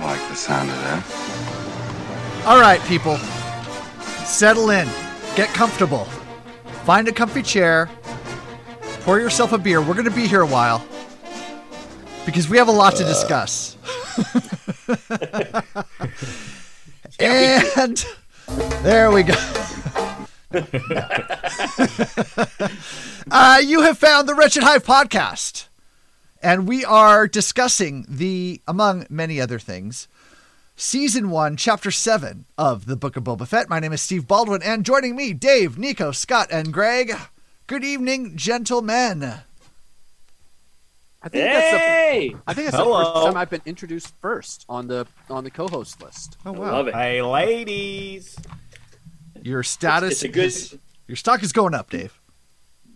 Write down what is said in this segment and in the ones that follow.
I like the sound of that. All right, people, settle in, get comfortable, find a comfy chair, pour yourself a beer. We're going to be here a while because we have a lot to discuss. and there we go. uh, you have found the Wretched Hive podcast, and we are discussing the, among many other things, season one, chapter seven of the Book of Boba Fett. My name is Steve Baldwin, and joining me, Dave, Nico, Scott, and Greg. Good evening, gentlemen. I think that's the I think that's the first time I've been introduced first on the on the co-host list. Oh I Love it. Hey, ladies. Your status, It's a good, is- your stock is going up, Dave.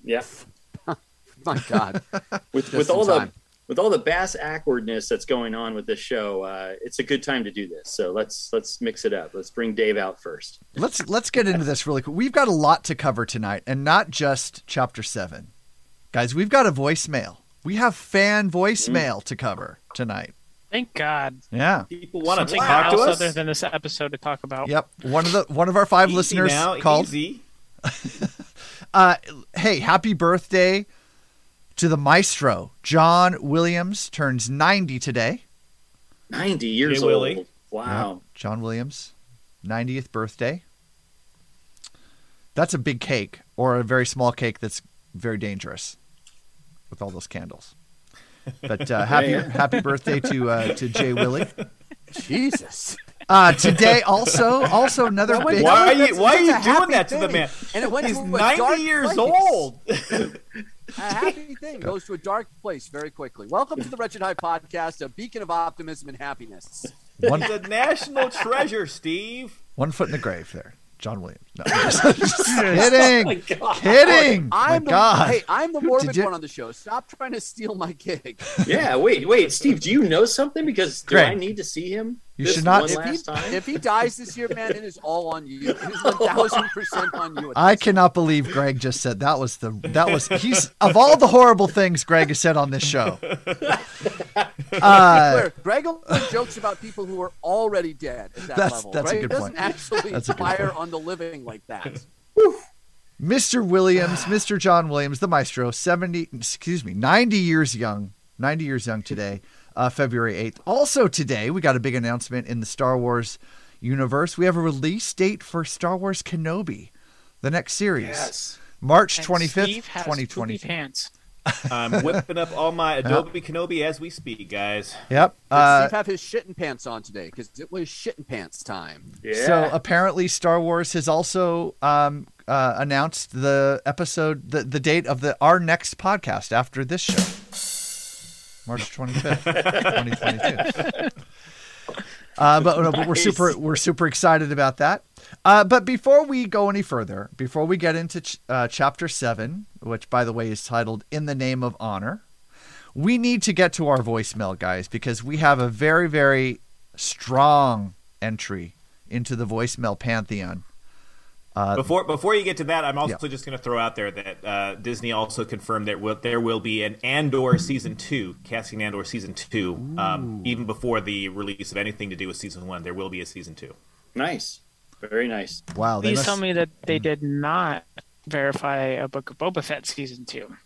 yeah. My God, With with in all the time. With all the bass awkwardness that's going on with this show, uh, it's a good time to do this. So let's let's mix it up. Let's bring Dave out first. Let's let's get into this really quick. We've got a lot to cover tonight, and not just chapter seven, guys. We've got a voicemail. We have fan voicemail to cover tonight. Thank God. Yeah. People want to Something talk to us. other than this episode to talk about. Yep. One of the one of our five Easy listeners now, called. Easy. Uh, hey, happy birthday to the maestro John Williams. Turns ninety today. Ninety years Hey, Willie. old. Wow. John Williams, 90th birthday. That's a big cake, or a very small cake that's very dangerous with all those candles. But uh, happy Yeah, yeah. happy birthday to uh, to Jay Willie. Jesus! Uh, today also also another Why- big. Why are you Why are you doing happy that to the man? And it went He's ninety years place. old. A happy thing goes to a dark place very quickly. Welcome to the Wretched Hive Podcast, a beacon of optimism and happiness. One, He's a national treasure, Steve. one foot in the grave there. John Williams. No, oh I'm just, just kidding. kidding. My I'm the, God. Hey, I'm the morbid you- one on the show. Stop trying to steal my gig. Yeah. Wait. Wait. Steve, do you know something? Because do Greg, I need to see him? You this should not- If he, if he dies this year, man, it is all on you. It is one thousand percent on you. I cannot believe Greg just said that was the that was he's of all the horrible things Greg has said on this show. Uh, Greg only jokes about people who are already dead at that That's- level. that's a Greg good doesn't point. actually That's a fire on the living like that. Mr. Williams, Mr. John Williams, the maestro, 70, excuse me, 90 years young, 90 years young today, uh, February 8th. Also today, we got a big announcement in the Star Wars universe. We have a release date for Star Wars Kenobi, the next series, yes. March And 25th, Steve has 2020. pants. I'm whipping up all my Adobe Kenobi as we speak, guys. Yep. Did Uh, Steve have his shitting pants on today? Because it was shitting pants time. Yeah. So apparently, Star Wars has also um, uh, announced the episode, the, the date of the our next podcast after this show, March twenty fifth, twenty twenty two. Uh, but, no, but we're super we're super excited about that. Uh, but before we go any further, before we get into ch- uh, chapter seven, which by the way is titled "In the Name of Honor," we need to get to our voicemail, guys, because we have a very very strong entry into the voicemail pantheon. Uh, Before before you get to that, I'm also Yeah. just going to throw out there that uh, Disney also confirmed that will, there will be an Andor season two, casting Andor season two, um, even before the release of anything to do with season one. There will be a season two. nice. Very nice. wow, they Please must- tell me that they did not verify a Book of Boba Fett season two.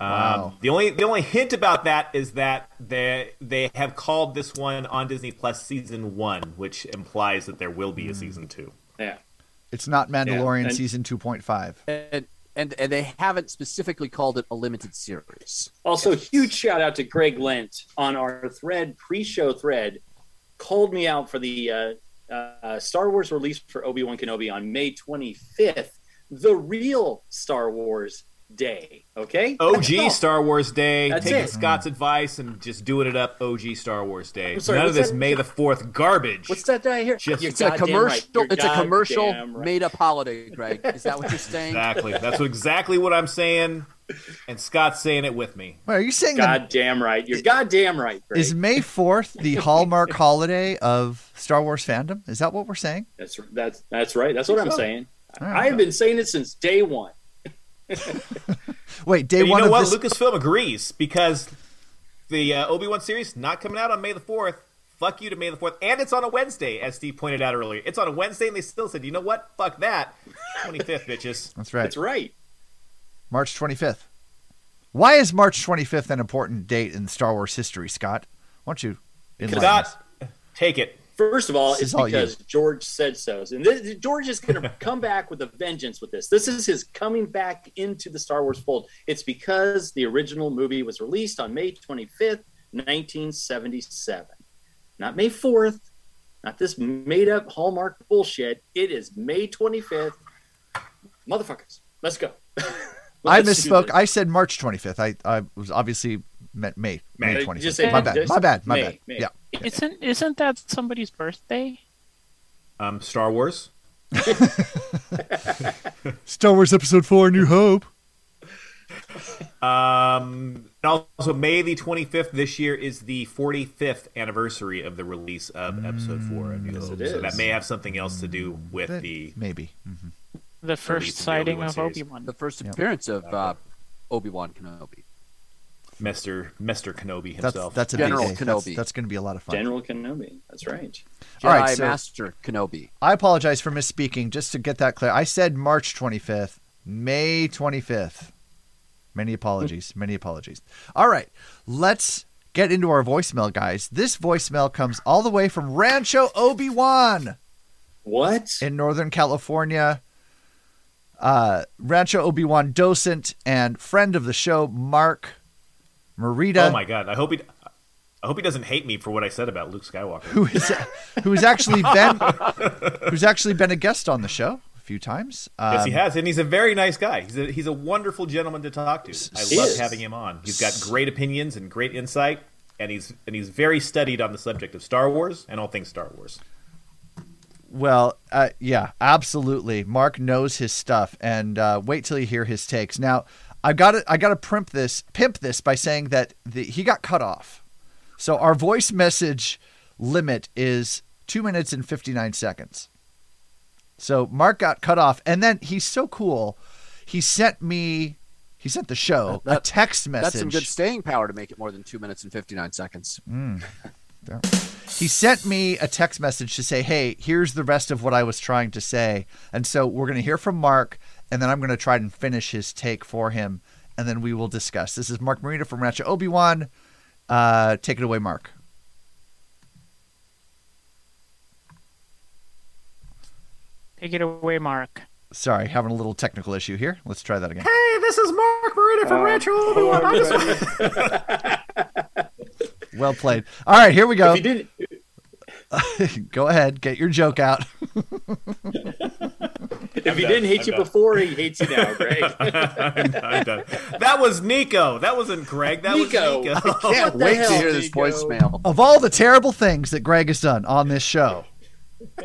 Wow. Um, the only the only hint about that is that they they have called this one on Disney Plus season one, which implies that there will be a season two. Yeah. It's not Mandalorian and- season two point five. And, and and they haven't specifically called it a limited series. Also, huge shout out to Greg Lent on our thread, pre-show thread, called me out for the uh, uh, Star Wars release for Obi Wan Kenobi on May 25th. The real Star Wars Day. Okay. OG Star Wars Day, That's taking it. Scott's advice and just doing it up. OG Star Wars Day. I'm sorry, None of this that? May the Fourth garbage. What's that I here? Just- It's a commercial. right. It's a commercial right. made up holiday, Greg. Is that what you're saying? Exactly. That's what, exactly what I'm saying, and Scott's saying it with me. Wait, are you saying that Goddamn right. You're goddamn right. Greg. is May Fourth the hallmark holiday of Star Wars fandom? Is that what we're saying? That's that's that's right. That's what I'm oh. saying. I've been saying it since day one. Wait, day And you know of what? this. Lucasfilm agrees because the uh, Obi Wan series not coming out on May the Fourth. Fuck you to May the Fourth, and it's on a Wednesday, as Steve pointed out earlier. It's on a Wednesday, and they still said, "You know what? Fuck that." Twenty fifth, bitches. That's right. That's right. March 25th. Why is March 25th an important date in Star Wars history, Scott? Why don't you enlighten? Scott, take it. First of all, This it's because George said so. And this, George is going to come back with a vengeance with this. This is his coming back into the Star Wars fold. It's because the original movie was released on May 25th, 1977. Not May 4th, not this made up Hallmark bullshit. It is May 25th. Motherfuckers, let's go. I Let's do misspoke. I said March 25th. I, I was obviously meant May. May May. 25th. Just say my bad. My bad. My May. bad. May. Yeah. Isn't isn't that somebody's birthday? Um, Star Wars. Star Wars Episode 4 New Hope. Um, and also, May the 25th this year is the 45th anniversary of the release of Episode 4 of New Hope. it So that may have something else to do with That- the. Maybe. Mhm. The first Release of the sighting of. Obi Wan. The first Yep. appearance of uh, Obi Wan Kenobi. Mr. Mr. Kenobi himself. that's a General big day. That's, Kenobi. that's going to be a lot of fun. General Kenobi. That's right. Jedi All right, so- Master Kenobi. I apologize for misspeaking. Just to get that clear, I said March 25th, May 25th. Many apologies. many apologies. All right, let's get into our voicemail, guys. This voicemail comes all the way from Rancho Obi Wan What? in Northern California. Uh, Rancho Obi Wan docent and friend of the show, Mark Marita. oh my god! I hope he. I hope he doesn't hate me for what I said about Luke Skywalker. who is who's actually been who's actually been a guest on the show a few times. Um, yes, he has, and he's a very nice guy. He's a, he's a wonderful gentleman to talk to. I love is. having him on. He's got great opinions and great insight, and he's and he's very studied on the subject of Star Wars and all things Star Wars. Well, uh, yeah, absolutely. Mark knows his stuff, and uh, wait till you hear his takes. Now, I got to I got to pimp this pimp this by saying that the, he got cut off. So our voice message limit is two minutes and fifty nine seconds. So Mark got cut off, and then he's so cool. He sent me. He sent the show a That- text message. That's some good staying power to make it more than two minutes and 59 seconds. Hmm. he sent me a text message to say, "Hey, here's the rest of what I was trying to say." And so we're going to hear from Mark, and then I'm going to try and finish his take for him, and then we will discuss. This is Mark Marina from Rancho Obi Wan. Uh, take it away, Mark. Take it away, Mark. Sorry, having a little technical issue here. Let's try that again. Hey, this is Mark Marita Uh, from Retro Obi-Wan. I just Well played. All right, here we go. If you didn't, go ahead, get your joke out. If he done. didn't hate I'm you done. before, he hates you now, Greg. I'm done, I'm done. That was Nico. That wasn't Greg. That Nico. was Nico. Can't wait hell, to hear this Nico? voicemail. of all the terrible things that Greg has done on this show.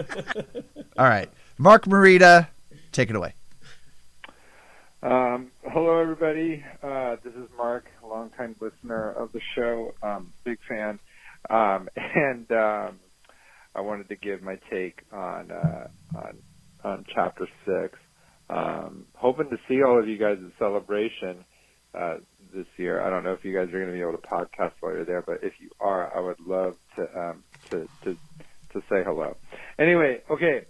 all right, Mark Marita, take it away. Um, hello, everybody. Uh, this is Mark, a longtime listener of the show, um, big fan, um, and um, I wanted to give my take on uh, on, on Chapter Six. Um, hoping to see all of you guys at Celebration uh, this year. I don't know if you guys are going to be able to podcast while you're there, but if you are, I would love to um, to, to to say hello. Anyway, okay.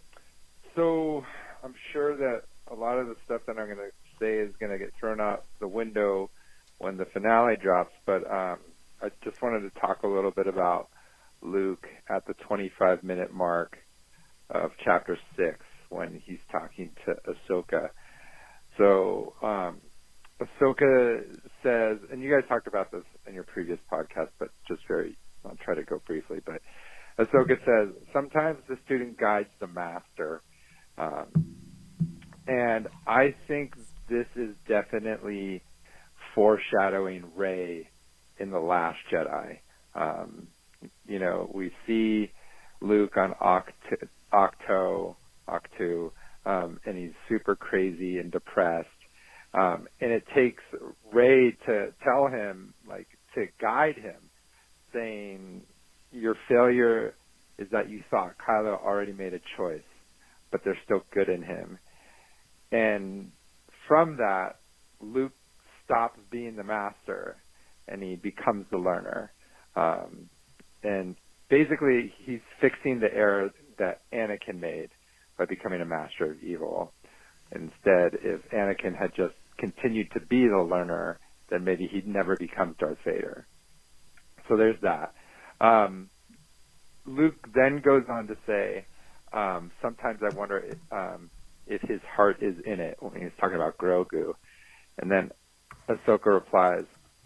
So I'm sure that a lot of the stuff that I'm going to say is going to get thrown out the window when the finale drops, but um, I just wanted to talk a little bit about Luke at the 25 minute mark of chapter 6 when he's talking to Ahsoka. So, um, Ahsoka says, and you guys talked about this in your previous podcast, but just very, I'll try to go briefly, but Ahsoka says, sometimes the student guides the master. Um, and I think this is definitely foreshadowing Rey in the Last Jedi. Um, you know, we see Luke on Oct- Ahch-To, Ahch-To, um, and he's super crazy and depressed. Um, and it takes Rey to tell him, like, to guide him, saying, your failure is that you thought Kylo already made a choice, but there's still good in him. And from that, Luke stops being the master and he becomes the learner. Um, and basically, he's fixing the error that Anakin made by becoming a master of evil. Instead, if Anakin had just continued to be the learner, then maybe he'd never become Darth Vader. So there's that. Um, Luke then goes on to say, um, sometimes I wonder if, um, if his heart is in it when he's talking about Grogu. And then Ahsoka replies,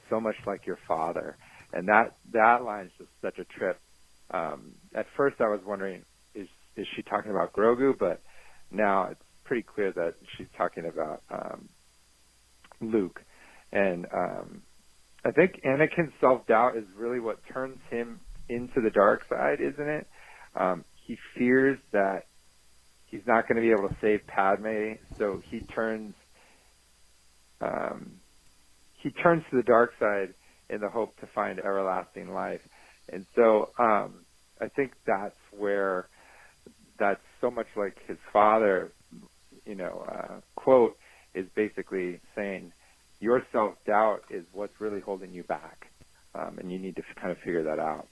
so much like your father. And that, that line is just such a trip. Um, at first I was wondering, is, she talking about Grogu? But now it's pretty clear that she's talking about, um, Luke. And, um, I think Anakin's self-doubt is really what turns him into the dark side, isn't it? Um, he fears that he's not going to be able to save Padme, so he turns um, he turns to the dark side in the hope to find everlasting life. And so um, I think that's where that's so much like his father, you know, uh, quote is basically saying your self doubt is what's really holding you back, um, and you need to kind of figure that out.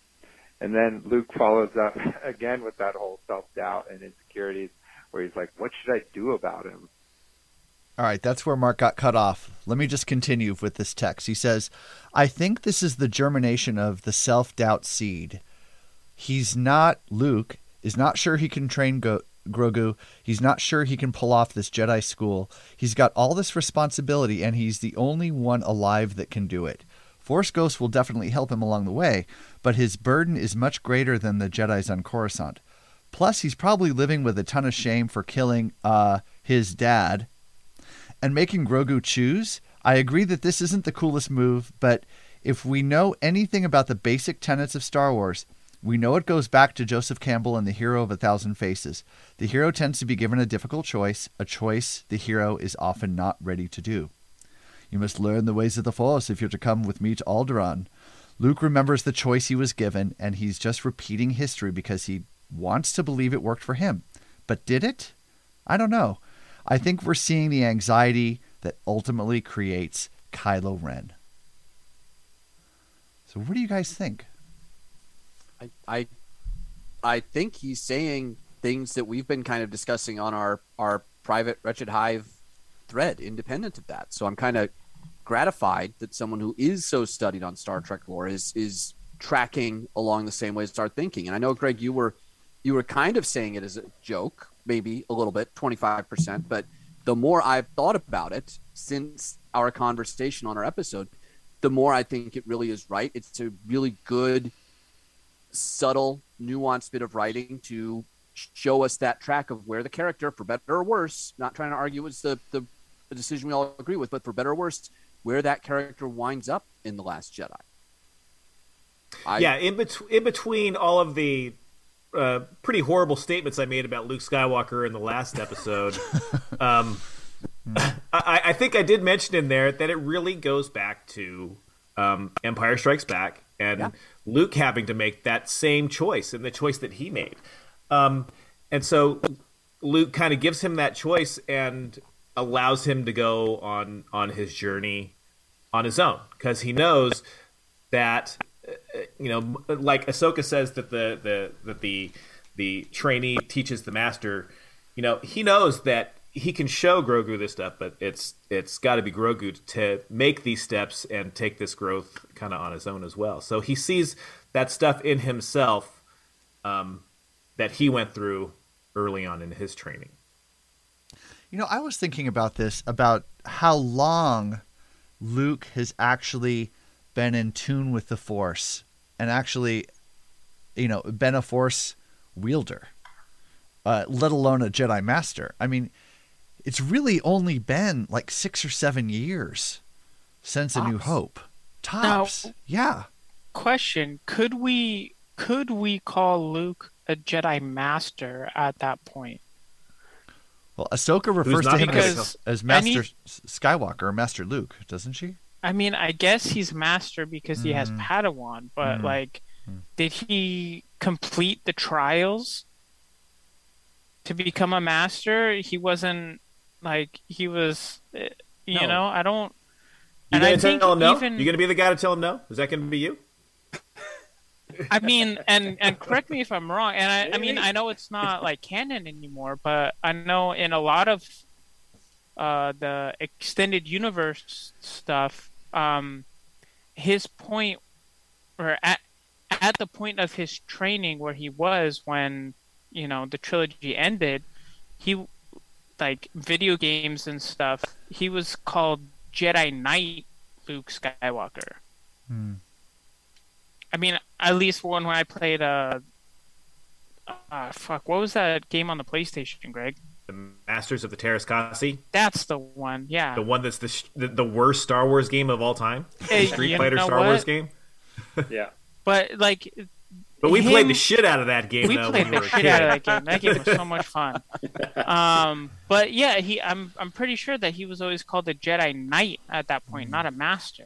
And then Luke follows up again with that whole self doubt and insecurities, where he's like, "What should I do about him?" All right, that's where Mark got cut off. Let me just continue with this text. He says, I think this is the germination of the self doubt seed. He's not, Luke, is not sure he can train Go- Grogu. He's not sure he can pull off this Jedi school. He's got all this responsibility, and he's the only one alive that can do it. Force Ghost will definitely help him along the way, but his burden is much greater than the Jedi's on Coruscant. Plus, he's probably living with a ton of shame for killing uh, his dad and making Grogu choose. I agree that this isn't the coolest move, but if we know anything about the basic tenets of Star Wars, we know it goes back to Joseph Campbell and the hero of a thousand faces. The hero tends to be given a difficult choice, a choice the hero is often not ready to do. You must learn the ways of the Force if you're to come with me to Alderaan. Luke remembers the choice he was given, and he's just repeating history because he wants to believe it worked for him. But did it? I don't know. I think we're seeing the anxiety that ultimately creates Kylo Ren. So, what do you guys think? I, I, think he's saying things that we've been kind of discussing on our our private Wretched Hive thread, independent of that. So I'm kind of gratified that someone who is so studied on Star Trek lore is is tracking along the same way as our thinking. And I know, Greg, you were you were kind of saying it as a joke, maybe a little bit, twenty five percent. But the more I've thought about it since our conversation on our episode, the more I think it really is right. It's a really good, subtle, nuanced bit of writing to show us that track of where the character, for better or worse, not trying to argue it's the, the, the decision we all agree with, but for better or worse, where that character winds up in The Last Jedi. I, yeah, in, bet- in between all of the uh, pretty horrible statements I made about Luke Skywalker in the last episode, um, I, I, think I did mention in there that it really goes back to um, Empire Strikes Back and yeah. Luke having to make that same choice and the choice that he made. Um, and so Luke kind of gives him that choice and allows him to go on on his journey on his own because he knows that uh, you know like Ahsoka says that the the that the the trainee teaches the master you know he knows that he can show Grogu this stuff but it's it's got to be Grogu to make these steps and take this growth kind of on his own as well so he sees that stuff in himself um, that he went through early on in his training. You know, I was thinking about this about how long Luke has actually been in tune with the Force and actually, you know, been a Force wielder, uh, let alone a Jedi Master. I mean, it's really only been like six or seven years since A New Hope. Tops. yeah. Question: Could we could we call Luke a Jedi Master at that point? Well, Ahsoka refers to him as, as Master S- Skywalker or Master Luke, doesn't she? I mean, I guess he's Master because he has Mm. Padawan, but Mm. like, Mm. did he complete the trials to become a Master? He wasn't like he was. eh, You No. know, I don't. You and I gonna think tell him no? even- You gonna be the guy to tell him no? Is that gonna be you? I mean, and and correct me if I'm wrong. And I, I mean, I know it's not like canon anymore, but I know in a lot of uh, the extended universe stuff, um, his point, or at at the point of his training where he was when you know the trilogy ended, he like video games and stuff. He was called Jedi Knight Luke Skywalker. Hmm. I mean, at least one when I played uh, uh fuck, what was that game on the PlayStation, Greg? The Masters of the Teräs Käsi, That's the one. Yeah. the one that's the, sh- the the worst Star Wars game of all time, Hey, Street Fighter know Star Wars game. Yeah. But like, But we played the shit out of that game. we though, played when the shit kid. out of that game. That game was so much fun. Um, but yeah, he I'm I'm pretty sure that he was always called a Jedi Knight at that point, not a Master.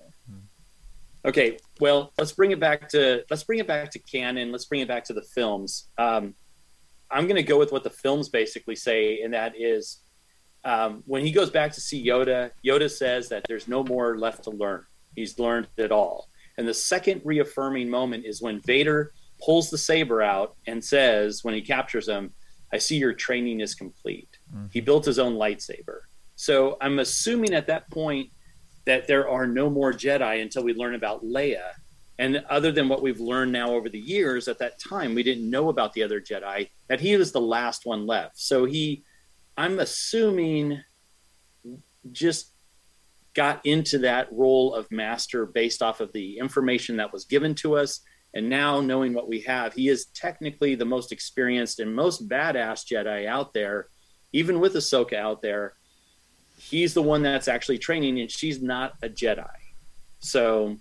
Okay, well, let's bring it back to let's bring it back to canon. Let's bring it back to the films. Um, I'm going to go with what the films basically say, and that is um, when he goes back to see Yoda. Yoda says that there's no more left to learn. He's learned it all. And the second reaffirming moment is when Vader pulls the saber out and says, when he captures him, "I see your training is complete." Mm-hmm. He built his own lightsaber. So I'm assuming at that point that there are no more Jedi until we learn about Leia. And other than what we've learned now over the years, at that time we didn't know about the other Jedi. That he was the last one left. So he, I'm assuming, just got into that role of master based off of the information that was given to us. And now knowing what we have, he is technically the most experienced and most badass Jedi out there, even with Ahsoka out there. He's the one that's actually training and she's not a jedi. So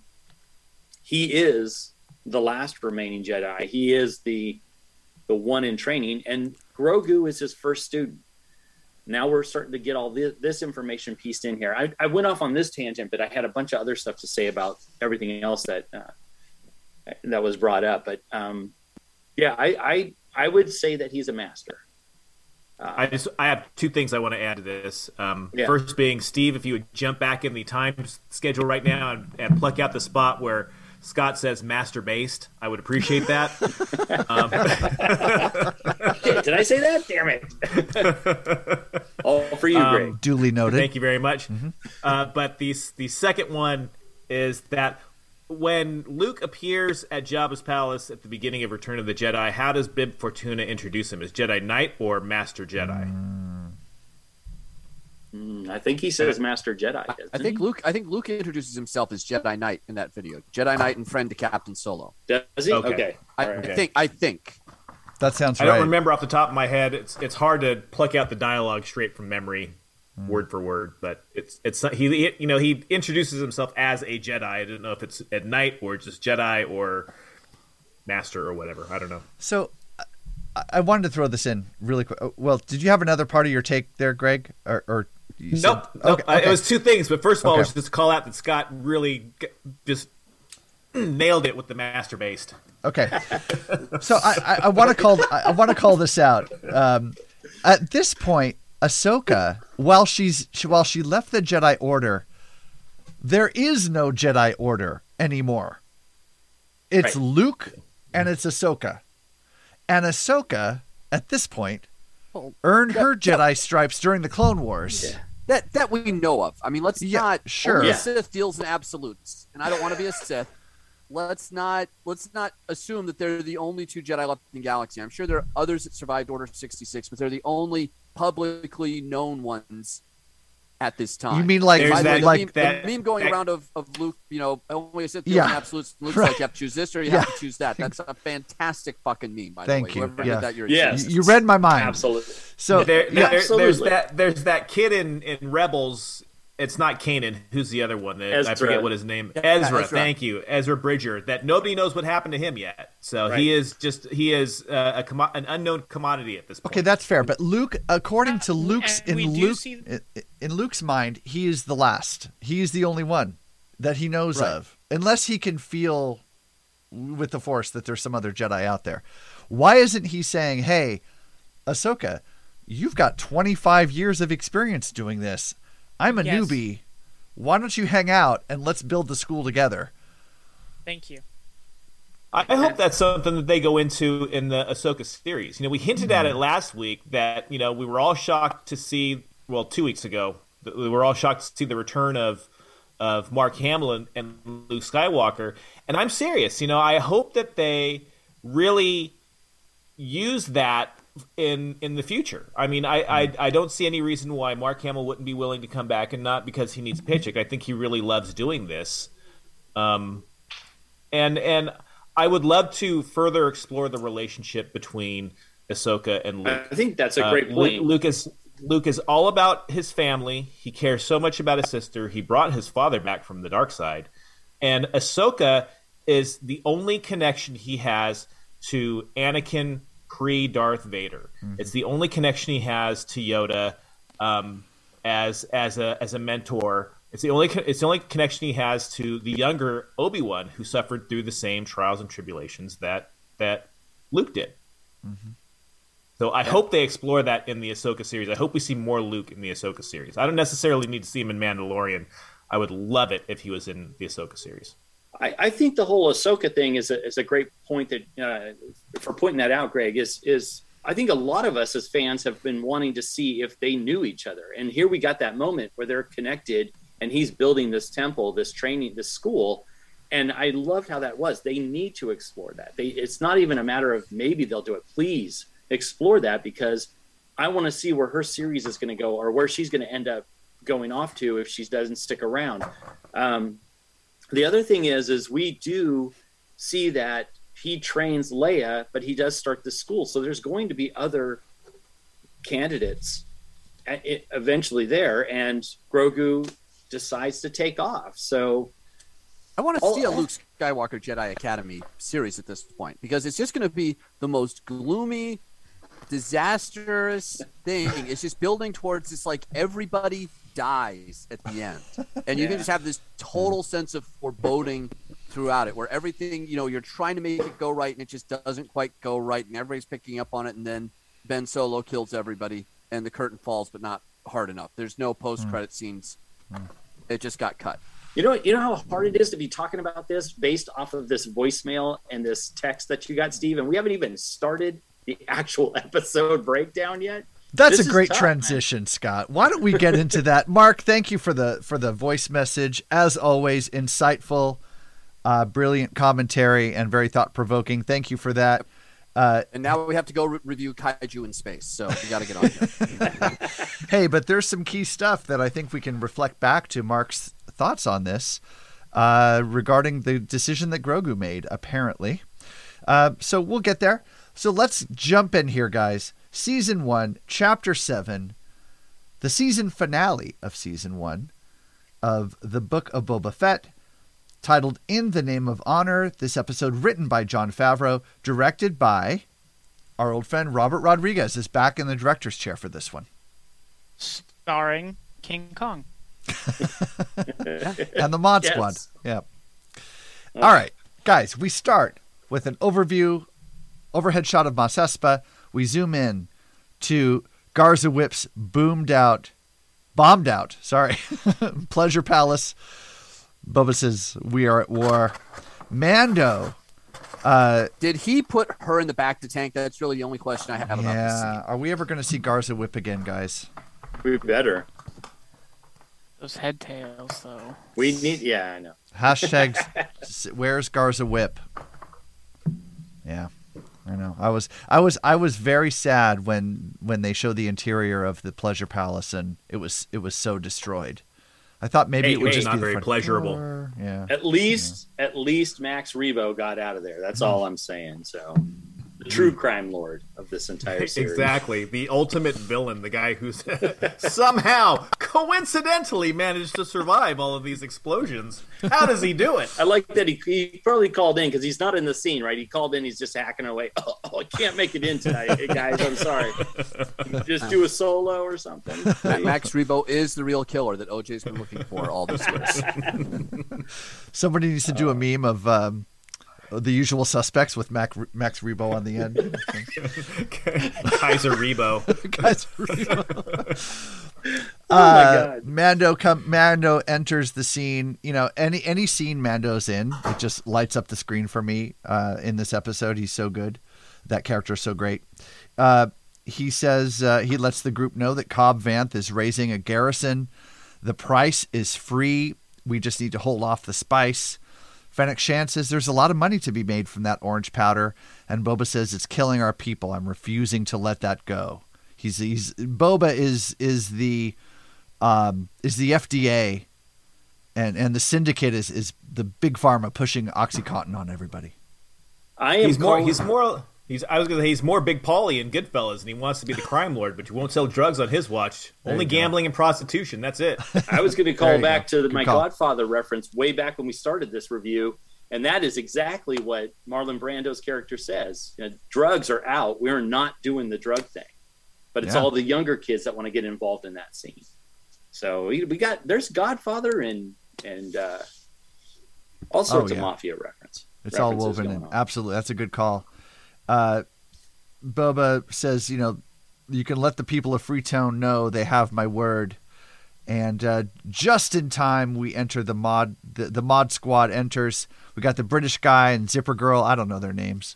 he is the last remaining jedi. He is the the one in training and grogu is his first student. Now we're starting to get all this, this information pieced in here. I, I went off on this tangent but i had a bunch of other stuff to say about everything else that uh, that was brought up but um, yeah I, I i would say that he's a master I just I have two things I want to add to this. Um, Yeah. First being Steve, if you would jump back in the time schedule right now and, and pluck out the spot where Scott says master based, I would appreciate that. um, Shit, did i say that damn it all for you Um, greg Duly noted. Thank you very much. Uh, but the the second one is that when Luke appears at Jabba's palace at the beginning of Return of the Jedi, how does Bib Fortuna introduce him? As Jedi Knight or Master Jedi? Mm, I think he says Master Jedi. I think he? Luke. I think Luke introduces himself as Jedi Knight in that video. Jedi Knight and friend to Captain Solo. does he. Okay. Okay. I, All right. I think. I think. that sounds I right. don't remember off the top of my head. It's it's hard to pluck out the dialogue straight from memory, word for word. But it's it's he you know he introduces himself as a Jedi. I don't know if it's at night or just Jedi or Master or whatever. I don't know. So I, wanted to throw this in really quick. Oh, Well, did you have another part of your take there, Greg? Or, or you said- Nope. nope. Okay, Uh, okay. It was two things, but first of all, Okay. should just call out that Scott really just nailed it with the master based. Okay. So I, I, I want to call I, I want to call this out. Um, at this point, Ahsoka, while she's she, while she left the Jedi Order, there is no Jedi Order anymore. It's Right. Luke and it's Ahsoka, and Ahsoka at this point earned that- her Jedi stripes during the Clone Wars. That that we know of. I mean, let's Yeah, not. sure. Only Yeah. Sith deals in absolutes, and I don't want to be a Sith. Let's not let's not assume that they're the only two Jedi left in the galaxy. I'm sure there are others that survived Order 66, but they're the only publicly known ones at this time. You mean like There's By the way, that- the, like meme, that- the meme going that- around of, of Luke, you know, oh, only a Sith deals Yeah. in absolutes. Luke's Right. like, you have to choose this or you Yeah. have to choose that. That's a fantastic fucking meme, by Thank the way. you. Whoever Yeah. did that, you're a Yes. genius. you read my mind. Absolutely. So there, yeah, there- there's that there's that kid in, in Rebels. It's not Kanan. Who's the other one? I Ezra. forget what his name. Yeah, Ezra, Ezra. Thank you, Ezra Bridger. That nobody knows what happened to him yet. So Right. he is just he is uh, a commo- an unknown commodity at this point. Okay, that's fair. But Luke, according to Luke's and in do Luke see- in, in Luke's mind, he is the last. He is the only one that he knows Right. of, unless he can feel with the Force that there's some other Jedi out there. Why isn't he saying, "Hey, Ahsoka, you've got 25 years of experience doing this. I'm a Yes. newbie. Why don't you hang out and let's build the school together?" Thank you. I I hope that's something that they go into in the Ahsoka series. You know, we hinted at it mm-hmm. last week that you know we were all shocked to see. Well, two weeks ago, that we were all shocked to see the return of of Mark Hamill and, and Luke Skywalker. And I'm serious. You know, I hope that they really use that in in the future. I mean, I, I I don't see any reason why Mark Hamill wouldn't be willing to come back, and not because he needs a paycheck. I think he really loves doing this. Um, and and I would love to further explore the relationship between Ahsoka and Luke. I think that's a Uh, great Lu- point. Luke is Luke is all about his family. He cares so much about his sister. He brought his father back from the dark side, and Ahsoka is the only connection he has to Anakin pre Darth Vader. It's the only connection he has to Yoda um, as as a as a mentor. It's the only it's the only connection he has to the younger Obi Wan, who suffered through the same trials and tribulations that that Luke did. So I hope they explore that in the Ahsoka series. I hope we see more Luke in the Ahsoka series. I don't necessarily need to see him in Mandalorian. I would love it if he was in the Ahsoka series. I, I think the whole Ahsoka thing is a, is a great point that uh, for pointing that out, Greg is is I think a lot of us as fans have been wanting to see if they knew each other, and here we got that moment where they're connected, and he's building this temple, this training, this school, and I loved how that was. They need to explore that. They it's not even a matter of maybe they'll do it. Please explore that because I want to see where her series is going to go or where she's going to end up going off to if she doesn't stick around. Um, the other thing is, is we do see that he trains Leia, but he does start the school. So there's going to be other candidates uh, eventually there, and Grogu decides to take off. So I want to see a. Luke Skywalker Jedi Academy series at this point because it's just going to be the most gloomy, disastrous thing. It's just building towards this like everybody dies at the end, and you can just have this total sense of foreboding throughout it, where everything you know you're trying to make it go right and it just doesn't quite go right, and everybody's picking up on it, and then Ben Solo kills everybody, and the curtain falls, but not hard enough. There's no post credit mm. scenes. Mm. It just got cut. You know, you know how hard it is to be talking about this based off of this voicemail and this text that you got, Steve, and we haven't even started the actual episode breakdown yet. That's This a great tough, man. transition, Scott. Why don't we get into that? Mark, thank you for the for the voice message. As always, insightful, uh, brilliant commentary, and very thought provoking. Thank you for that. Uh, And now we have to go re- review Kaiju in space, so we got to get on hey, but there's some key stuff that I think we can reflect back to Mark's thoughts on this uh, regarding the decision that Grogu made, apparently. Uh, so we'll get there. So let's jump in here, guys. Season one, chapter seven, the season finale of season one of the Book of Boba Fett, titled In the Name of Honor. This episode written by Jon Favreau, directed by our old friend Robert Rodriguez, is back in the director's chair for this one. Starring King Kong. and the Mod Yes. Squad. Yeah. Mm. All right, guys, we start with an overview, overhead shot of Mos Espa. We zoom in to Garsa Fwip's boomed out, bombed out, sorry, Pleasure Palace. Boba says, We are at war. Mando. Uh, Did he put her in the back to tank? That's really the only question I have about this yeah. scene. Are we ever going to see Garsa Fwip again, guys? We better. Those head tails, though. We need. Yeah, I know. Hashtag s- where's Garsa Fwip? Yeah, I know. I was I was I was very sad when when they showed the interior of the pleasure palace and it was it was so destroyed. I thought maybe Hey, it would hey, just not be very pleasurable. door. Yeah. At least, at least Max Rebo got out of there. That's mm. all I'm saying. So the true crime lord of this entire series. Exactly. The ultimate villain, the guy who's somehow, coincidentally, managed to survive all of these explosions. How does he do it? I like that he, he probably called in because he's not in the scene, right? He called in, he's just hacking away. Oh, oh, I can't make it in tonight, guys. I'm sorry. Just do a solo or something. Ma- Max Rebo is the real killer that OJ's been looking for all these years. Somebody needs to do a meme of um, the usual suspects with Mac, Max Rebo on the end. Kaiser Rebo. Kaiser Rebo. Oh my Uh, God. Mando come Mando enters the scene. You know, any any scene Mando's in, it just lights up the screen for me. Uh, in this episode, he's so good. That character is so great. Uh, he says uh, he lets the group know that Cobb Vanth is raising a garrison. The price is free. We just need to hold off the spice. Fennec Shand says there's a lot of money to be made from that orange powder, and Boba says it's killing our people. I'm refusing to let that go. He's he's Boba is is the um, is the FDA, and and the syndicate is is the big pharma pushing OxyContin on everybody. I am He's more. calling- He's more. He's. I was gonna say he's more Big Paulie and Goodfellas, and he wants to be the crime lord, but you won't sell drugs on his watch. There Only you go. gambling and prostitution. That's it. I was going to call back go. to the, my call. Godfather reference way back when we started this review, and that is exactly what Marlon Brando's character says. You know, drugs are out. We're not doing the drug thing, but it's Yeah. all the younger kids that want to get involved in that scene. So we, we got there's Godfather and and uh, all sorts Oh, yeah. of mafia reference. It's all woven in. on. Absolutely, that's a good call. Uh, Boba says, you know, you can let the people of Freetown know they have my word. And uh, just in time, we enter the mod. The, the mod squad enters. We got the British guy and Zipper Girl. I don't know their names.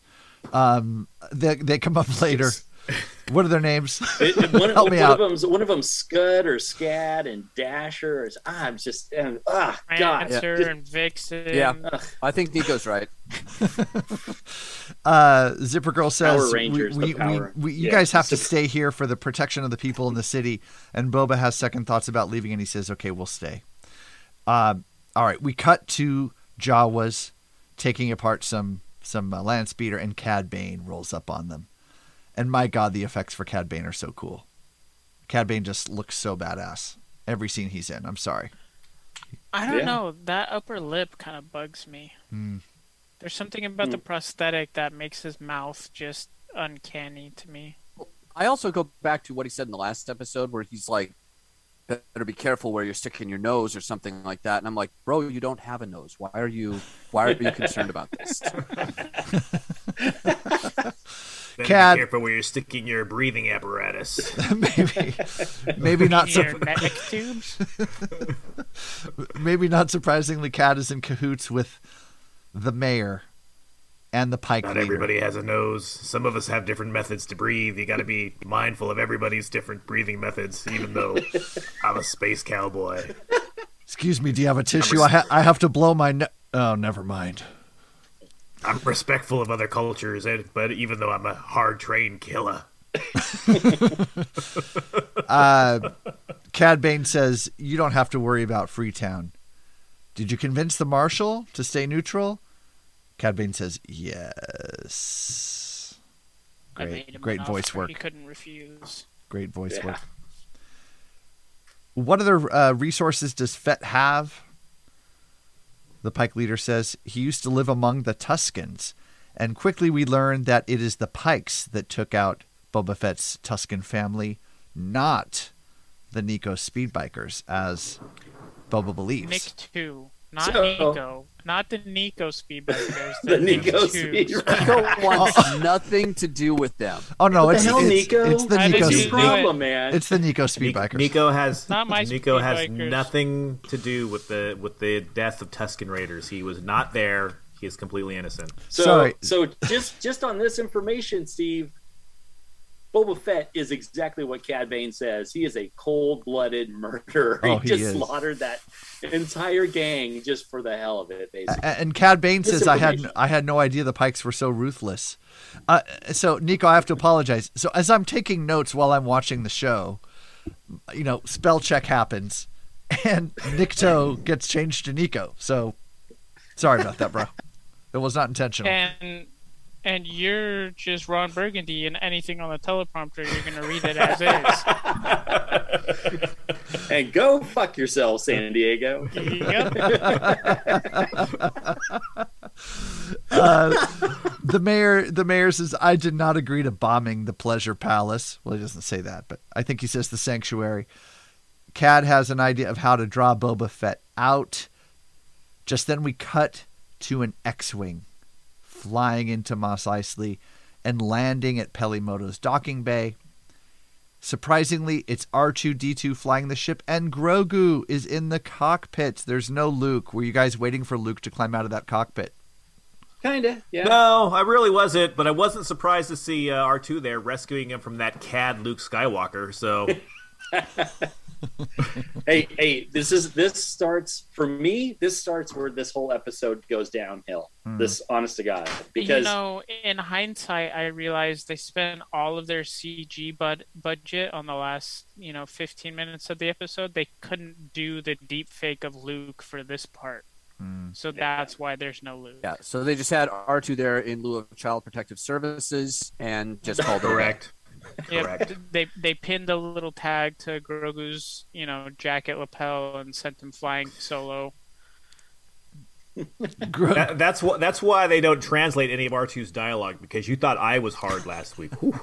Um, they they come up later. What are their names? It- it- one, Help me one out. of them's one of them's Scud or Scad and Dasher. Or, ah, I'm just and, ah God. Answer Just- and Vixen. Yeah, I think Nico's right. Uh, Zipper Girl says, Power Rangers, we, we, power. we, we, you Yeah, guys have to Zipper- stay here for the protection of the people in the city. And Boba has second thoughts about leaving, and he says, okay, we'll stay. Uh, all right, we cut to Jawas taking apart some some uh, land speeder, and Cad Bane rolls up on them. And my God, the effects for Cad Bane are so cool. Cad Bane just looks so badass. Every scene he's in. I'm sorry. I don't Yeah. know. That upper lip kind of bugs me. Hmm. There's something about Hmm. the prosthetic that makes his mouth just uncanny to me. I also go back to what he said in the last episode where he's like, better be careful where you're sticking your nose or something like that. And I'm like, bro, you don't have a nose. Why are you why are you concerned about this? Then Cad- be careful where you're sticking your breathing apparatus. maybe, maybe not so. Your neck tubes. maybe not surprisingly, Cad is in cahoots with the mayor and the Pike Not leader. everybody has a nose. Some of us have different methods to breathe. You got to be mindful of everybody's different breathing methods. Even though I'm a space cowboy, Excuse me, do you have a tissue? I, ha- I have to blow my. Ne- oh, never mind. I'm respectful of other cultures, and, but even though I'm a hard trained killer, Uh, Cad Bane says you don't have to worry about Freetown. Did you convince the marshal to stay neutral? Cad Bane says yes. Great, great voice work. He couldn't refuse. Great voice Yeah. work. What other uh, resources does Fett have? The Pike leader says he used to live among the Tuskens, and quickly we learn that it is the Pikes that took out Boba Fett's Tusken family, not the Nico Speedbikers, as Boba believes. Nick two, not So- Nico, not the Nico Speedbikers. The Nick Nico twos. Speed- Nico wants nothing to do with them. Oh no, What it's the hell, it's, Nico? it's the How Nico. you What's do the it? problem, man? It's the Nico Speedbikers. Nico has Not my Nico has Speedbikers. nothing to do with the with the death of Tusken Raiders. He was not there. He is completely innocent. So, Sorry. so just just on this information, Steve, Boba Fett is exactly what Cad Bane says. He is a cold-blooded murderer. Oh, he he just is. slaughtered that entire gang just for the hell of it, basically. A- And Cad Bane says, "I had I had no idea the Pikes were so ruthless." Uh, so Nico, I have to apologize. So as I'm taking notes while I'm watching the show, you know, spell check happens, and Nikto gets changed to Nico. So sorry about that, bro. It was not intentional. And and you're just Ron Burgundy, and anything on the teleprompter, you're going to read it as is. and go fuck yourself, San Diego. uh, the mayor, the mayor says, "I did not agree to bombing the Pleasure Palace." Well, he doesn't say that, but I think he says the sanctuary. Cad has an idea of how to draw Boba Fett out. Just then, we cut to an X-wing flying into Mos Eisley and landing at Peli Motto's docking bay. Surprisingly, it's R2D2 flying the ship, and Grogu is in the cockpit. There's no Luke. Were you guys waiting for Luke to climb out of that cockpit? Kinda, yeah. No, I really wasn't, but I wasn't surprised to see uh, R2 there rescuing him from that cad Luke Skywalker. So hey, hey, this is this starts for me. This starts where this whole episode goes downhill. Hmm. This, honest to God, because you know, in hindsight, I realized they spent all of their CG bud- budget on the last, you know, 15 minutes of the episode. They couldn't do the deep fake of Luke for this part. So that's why there's no Luke. Yeah, so they just had R2 there in lieu of Child Protective Services and just called it. correct. Yeah, they they pinned a little tag to Grogu's, you know, jacket lapel and sent him flying solo. That- that's what. That's why they don't translate any of R2's dialogue because you thought I was hard last week. He's,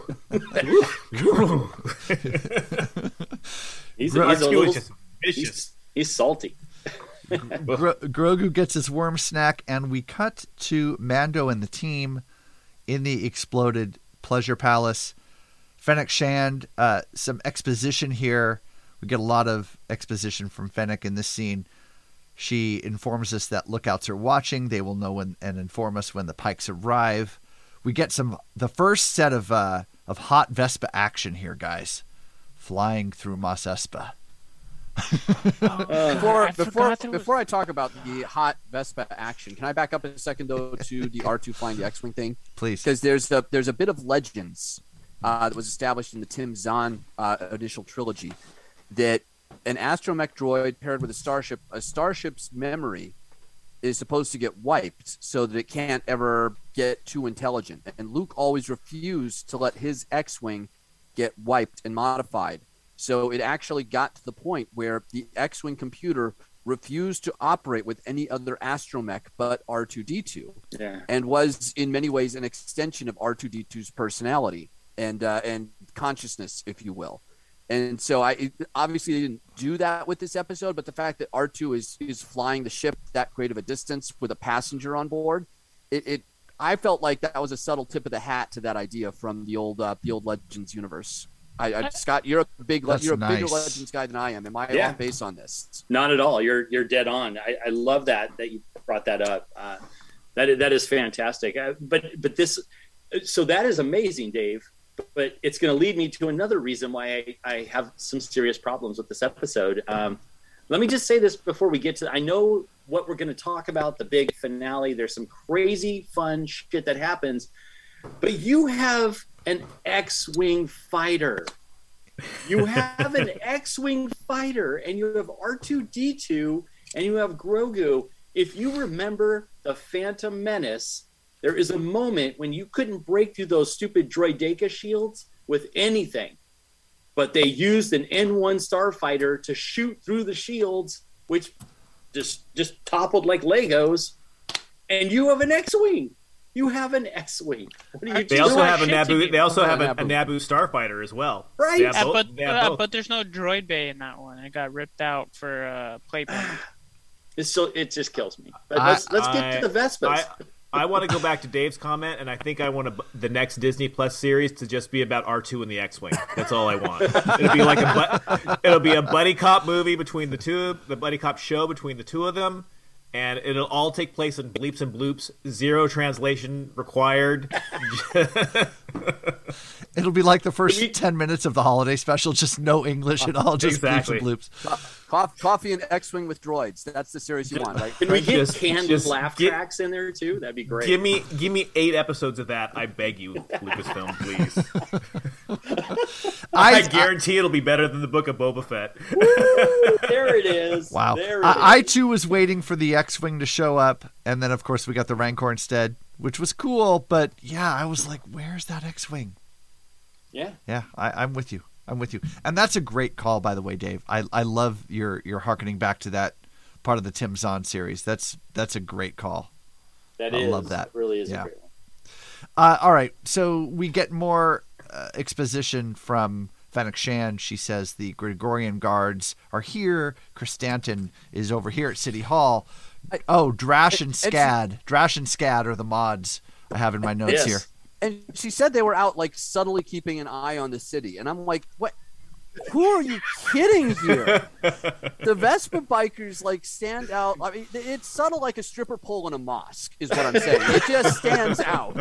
Gro- he's a R2 little, just vicious. he's, he's salty. Gro- Grogu gets his worm snack, and we cut to Mando and the team in the exploded pleasure palace. Fennec Shand, uh, some exposition here. We get a lot of exposition from Fennec in this scene. She informs us that lookouts are watching. They will know when and inform us when the Pikes arrive. We get some the first set of uh, of hot Vespa action here, guys, flying through Mos Espa. Before I before was- before I talk about the hot Vespa action, can I back up a second though to the R2 flying the X-wing thing? Please. because there's a there's a bit of legends uh, that was established in the Tim Zahn uh, initial trilogy that an astromech droid paired with a starship, a starship's memory is supposed to get wiped so that it can't ever get too intelligent. And Luke always refused to let his X-wing get wiped and modified. So it actually got to the point where the X-wing computer refused to operate with any other astromech but R2D2 Yeah. and was in many ways an extension of R2D2's personality and uh, and consciousness, if you will. And so I it, obviously didn't do that with this episode, but the fact that R2 is is flying the ship that great of a distance with a passenger on board, it, it I felt like that was a subtle tip of the hat to that idea from the old uh, the old Legends universe. I, I Scott, you're a big That's you're a bigger. Legends guy than I am. Am I Yeah. off base on this? Not at all. You're you're dead on. I, I love that that you brought that up. Uh, that is, that is fantastic. Uh, but but this so that is amazing, Dave. But it's going to lead me to another reason why I, I have some serious problems with this episode. Um, let me just say this before we get to. I know what we're going to talk about the big finale. There's some crazy fun shit that happens, but you have an X-wing fighter. You have an X-wing fighter, and you have R2D2, and you have Grogu. If you remember the Phantom Menace, there is a moment when you couldn't break through those stupid Droideka shields with anything, but they used an N1 starfighter to shoot through the shields, which just just toppled like Legos. And you have an X-wing. You have an X-wing. What are you They also have a shit to Naboo. They also have a, a Naboo. Naboo starfighter as well. Right. They have both- but they have uh, but there's no droid bay in that one. It got ripped out for uh, playpen. It's so it just kills me. But I- let's let's get to the Vespas. I, I want to go back to Dave's comment, and I think I want the next Disney Plus series to just be about R two and the X wing. That's all I want. It'll be like a it'll be a buddy cop movie between the two, the buddy cop show between the two of them, and it'll all take place in bleeps and bloops, zero translation required. It'll be like the first We- 10 minutes of the holiday special, just no English at all, just Exactly. bleeps and bloops. Co- coffee and X-wing with droids. That's the series you want, right? Can we get Just- canned just laugh get- tracks in there too? That'd be great. give me give me eight episodes of that, I beg you, Lucasfilm, please. I, I, guarantee it'll be better than the Book of Boba Fett. there it is. Wow. There it I, I too was waiting for the X Wing to show up. And then, of course, we got the Rancor instead. which was cool. But yeah, I was like, "Where's that X-wing?" Yeah. Yeah, I, I'm with you. I'm with you. And that's a great call, by the way, Dave. I, I love your your harkening back to that part of the Tim Zahn series. That's that's a great call. That I is love that. It really is Yeah. a great one. Uh, all right, so we get more uh, exposition from Fennec Shand. She says the Gamorrean guards are here. Krrsantan is over here at City Hall. oh, Drash and and Scad. Drash and Scad are the mods I have in my notes Yes. here. And she said they were out like subtly keeping an eye on the city, and I'm like, what? Who are you kidding here? the Vespa bikers like stand out. I mean, it's subtle like a stripper pole in a mosque, is what I'm saying. It just stands out.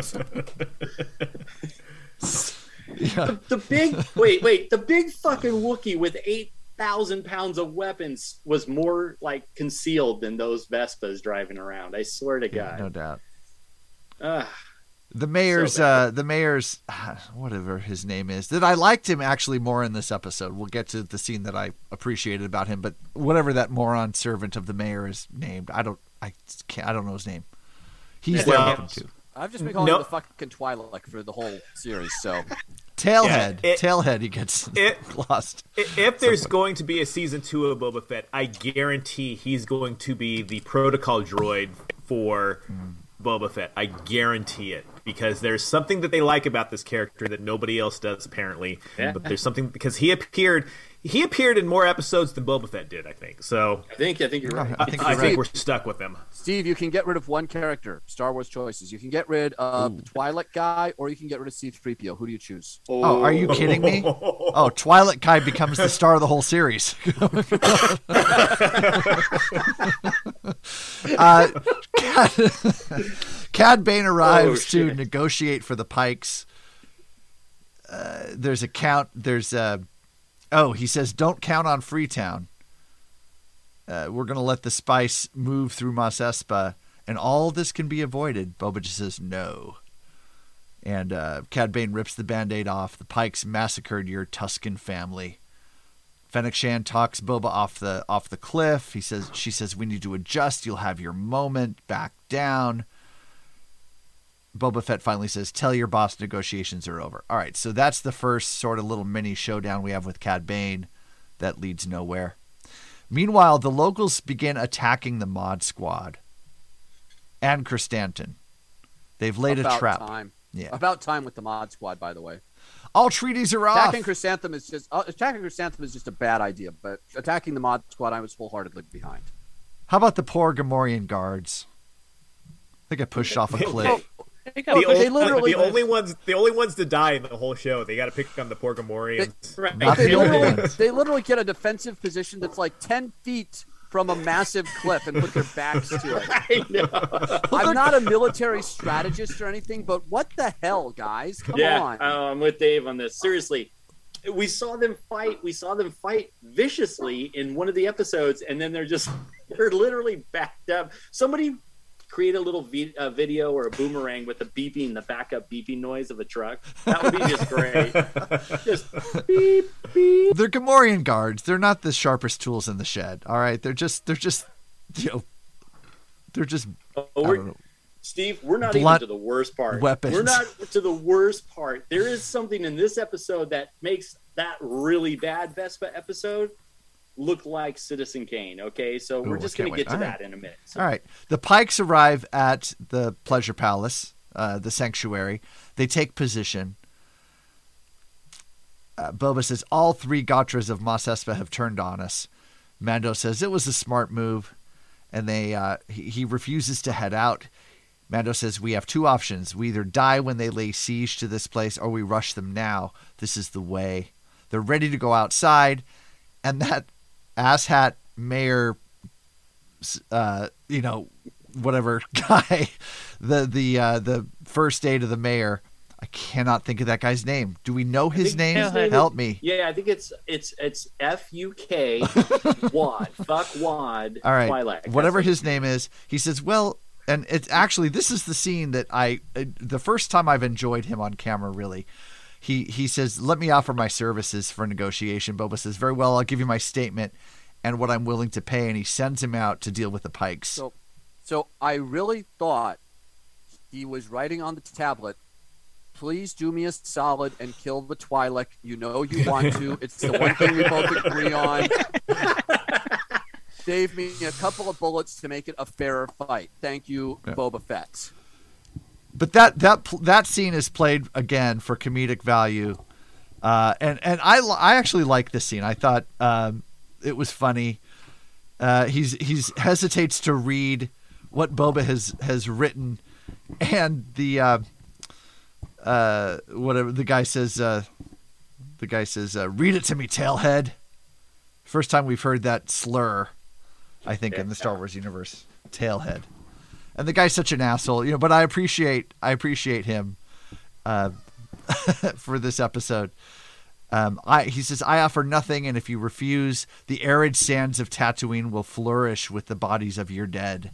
The, the big wait, wait, the big fucking wookie with eight thousand pounds of weapons was more like concealed than those Vespas driving around. I swear to God. No doubt. Ugh. The mayor's, uh, the mayor's, whatever his name is, that I liked him actually more in this episode. We'll get to the scene that I appreciated about him, but whatever that moron servant of the mayor is named, I don't, I can't, I don't know his name. He's there Well, with him too. I've just been calling No. him the fucking Twi'lek for the whole series. So Tailhead, Yeah, it- tailhead, he gets It- lost. I- If there's going to be a season two of Boba Fett, I guarantee he's going to be the protocol droid for Boba Fett. I guarantee it because there's something that they like about this character that nobody else does apparently. Yeah. But there's something because he appeared he appeared in more episodes than Boba Fett did. I think so. I think I think you're right. I think I you're think right. we're stuck with him. Steve, you can get rid of one character. Star Wars choices. You can get rid of the Twi'lek guy, or you can get rid of C-3PO. Who do you choose? Oh, are you kidding me? Oh, Twi'lek Kai becomes the star of the whole series. uh, Cad, Cad Bane arrives Oh, to negotiate for the Pikes. Uh, there's a count. There's a. Oh, he says, "Don't count on Freetown. Uh, we're gonna let the spice move through Mos Espa, and all this can be avoided." Boba just says, "No." And uh, Cad Bane rips the band-aid off. The Pikes massacred your Tusken family. Fennec Shand talks Boba off the off the cliff. He says she says we need to adjust. You'll have your moment. Back down. Boba Fett finally says, "Tell your boss negotiations are over." All right, so that's the first sort of little mini showdown we have with Cad Bane that leads nowhere. Meanwhile, the locals begin attacking the Mod Squad and Krrsantan. They've laid About a trap. Time. Yeah. About time with the Mod Squad, by the way. All treaties are off. Attacking Chrysanthemum is just uh, attacking Chrysanthemum is just a bad idea, but attacking the Mod Squad, I was full-heartedly behind. How about the poor Gamorrean guards? They get pushed off a cliff. They The, got- they only, literally- the only ones the only ones to die in the whole show. They got to pick on the poor Gamorreans. Right. They literally, they literally get a defensive position that's like ten feet from a massive cliff and put their backs to it. I know. I'm not a military strategist or anything, but what the hell, guys? Come yeah, on. uh, I'm with Dave on this. Seriously, we saw them fight. We saw them fight viciously in one of the episodes, and then they're just they're literally backed up. Somebody create a little vi- uh, video or a boomerang with the beeping, the backup beeping noise of a truck. That would be just great. just beep beep. They're Gamorrean guards. They're not the sharpest tools in the shed. All right, they're just they're just you know they're just Oh, we're- don't know. Steve, we're not Blunt even to the worst part. weapons. We're not to the worst part. There is something in this episode that makes that really bad Vespa episode look like Citizen Kane. Okay, so Ooh, we're just going to get to All that right. in a minute. So All right. The Pikes arrive at the Pleasure Palace, uh, the sanctuary. They take position. Uh, Boba says, All three Gotras of Mos Espa have turned on us. Mando says, It was a smart move. And they uh, he, he refuses to head out. Mando says, We have two options. We either die when they lay siege to this place or we rush them now. This is the way. They're ready to go outside. And that asshat mayor uh, you know, whatever guy, the the uh, the first aid of the mayor. I cannot think of that guy's name. Do we know his name? his name is- Help me. yeah, I think it's it's it's F U K Wad. Fuck Wad. All right, Twi'lek. whatever his name is. He says, "Well." And it's actually this is the scene that I uh, the first time I've enjoyed him on camera really. He he says, "Let me offer my services for negotiation." Boba says, "Very well, I'll give you my statement and what I'm willing to pay." And he sends him out to deal with the Pikes. So, so I really thought he was writing on the tablet. Please do me a solid and kill the Twi'lek. You know you want to. It's the one thing we both agree on. Save me a couple of bullets to make it a fairer fight. Thank you, Yeah. Boba Fett. But that that that scene is played again for comedic value, uh, and and I I actually like this scene. I thought um, it was funny. Uh, he's he's hesitates to read what Boba has has written, and the uh, uh, whatever the guy says. Uh, the guy says, uh, "Read it to me, tailhead." First time we've heard that slur, I think, in the Star Wars universe, tailhead. And the guy's such an asshole, you know. But I appreciate, I appreciate him uh, for this episode. Um, I, he says, "I offer nothing, and if you refuse, the arid sands of Tatooine will flourish with the bodies of your dead."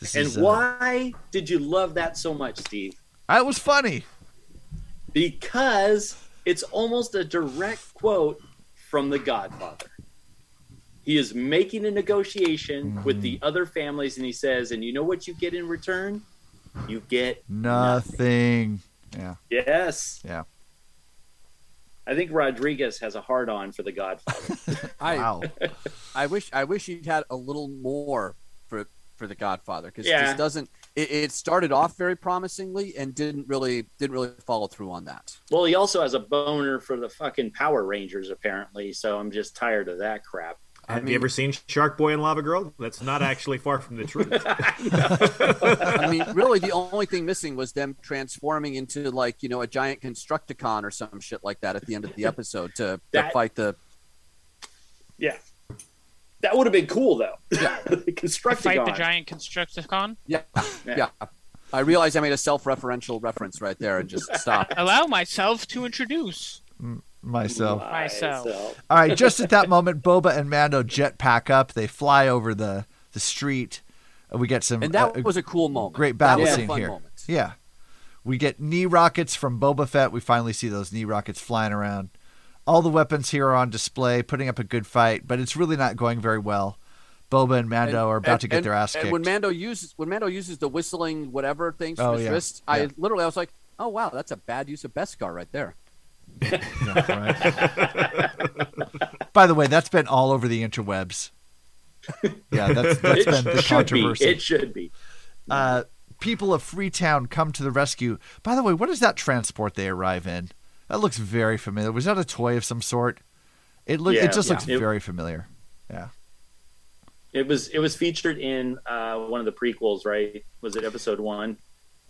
This And is, uh, why did you love that so much, Steve? That was funny. Because it's almost a direct quote from The Godfather. He is making a negotiation with Mm-hmm. the other families, and he says, "And you know what you get in return? You get Nothing. Yeah. yes." Yeah. I think Rodriguez has a hard on for The Godfather. I, Wow. I wish I wish he'd had a little more for for the Godfather because Yeah. this doesn't. It, it started off very promisingly and didn't really didn't really follow through on that. well, he also has a boner for the fucking Power Rangers, apparently. So I'm just tired of that crap. Have you ever seen Shark Boy and Lava Girl? That's not actually far from the truth. I mean, really, the only thing missing was them transforming into like you know a giant Constructicon or some shit like that at the end of the episode to, to fight the. Yeah. That would have been cool, though. Yeah. Constructicon. Fight the giant Constructicon. Yeah, Yeah. yeah. I realized I made a self-referential reference right there and just stopped. Allow myself to introduce mm. Myself. myself. All right, just at that moment, Boba and Mando jet pack up. They fly over the the street. Uh, We get some And that uh, was a cool moment. great battle That was a scene fun here. moment. Yeah, we get knee rockets from Boba Fett. We finally see those knee rockets flying around. All the weapons here are on display, putting up a good fight, but it's really not going very well. Boba and Mando And- are about and- to get and- their ass and kicked. when Mando uses when Mando uses the whistling whatever things from Oh, his yeah. wrist, I literally I was like, oh wow, that's a bad use of Beskar right there. By the way, that's been all over the interwebs. Yeah, that's that's it been the should be. controversy. It should be. uh, people of Freetown come to the rescue. By the way, what is that transport they arrive in? That looks very familiar. Was that a toy of some sort? It look, Yeah, it just yeah. looks It- very familiar. Yeah. It was it was featured in uh, one of the prequels, right? Was it episode one?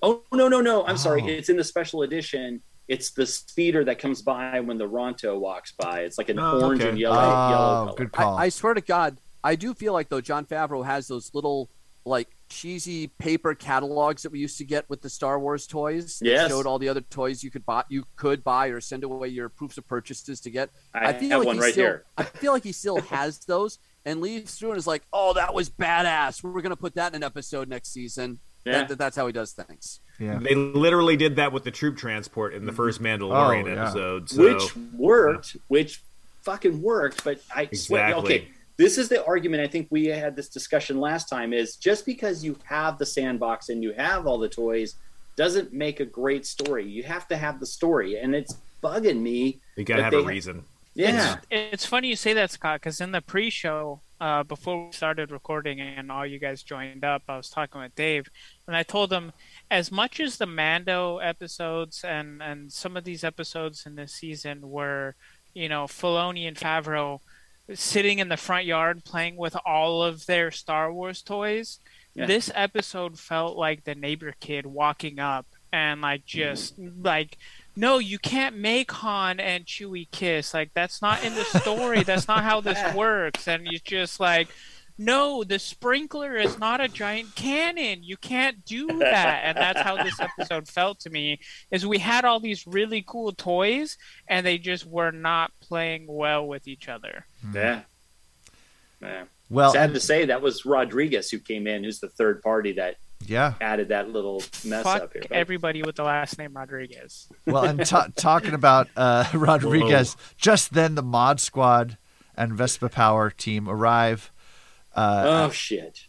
Oh no no no! I'm sorry. Oh. It's in the special edition. It's the speeder that comes by when the Ronto walks by. It's like an Oh, orange okay. and yellow. Oh, yellow color. good call. I, I swear to God, I do feel like though Jon Favreau has those little like cheesy paper catalogs that we used to get with the Star Wars toys. that Yes. showed all the other toys you could buy, you could buy, or send away your proofs of purchases to get. I feel have like one he right still, here. I feel like he still has those and leaves through and is like, "Oh, that was badass. We're gonna put that in an episode next season." Yeah. That- that's how he does things. Yeah. They literally did that with the troop transport in the first Mandalorian Oh, yeah. episode. So which worked, which fucking worked. But I swear, Exactly. okay, this is the argument. I think we had this discussion last time. Is just because you have the sandbox and you have all the toys doesn't make a great story. You have to have the story, and it's bugging me. you gotta have a they- reason. Yeah, It's, it's funny you say that, Scott, because in the pre-show, uh, before we started recording and all you guys joined up, I was talking with Dave, and I told him, as much as the Mando episodes and and some of these episodes in this season were, you know, Filoni and Favreau sitting in the front yard playing with all of their Star Wars toys. Yeah. This episode felt like the neighbor kid walking up and like mm-hmm. just like no, you can't make Han and Chewie kiss. Like that's not in the story. that's not how this works. And you just like, no, the sprinkler is not a giant cannon. You can't do that. And that's how this episode felt to me. Is we had all these really cool toys, and they just were not playing well with each other. yeah. yeah. Well, Sad and- to say, that was Rodriguez who came in, who's the third party that yeah. added that little mess up here. But- everybody with the last name Rodriguez. Well, and ta talking about uh, Rodriguez, just then the Mod Squad and Vespa Power team arrive. Uh, oh shit!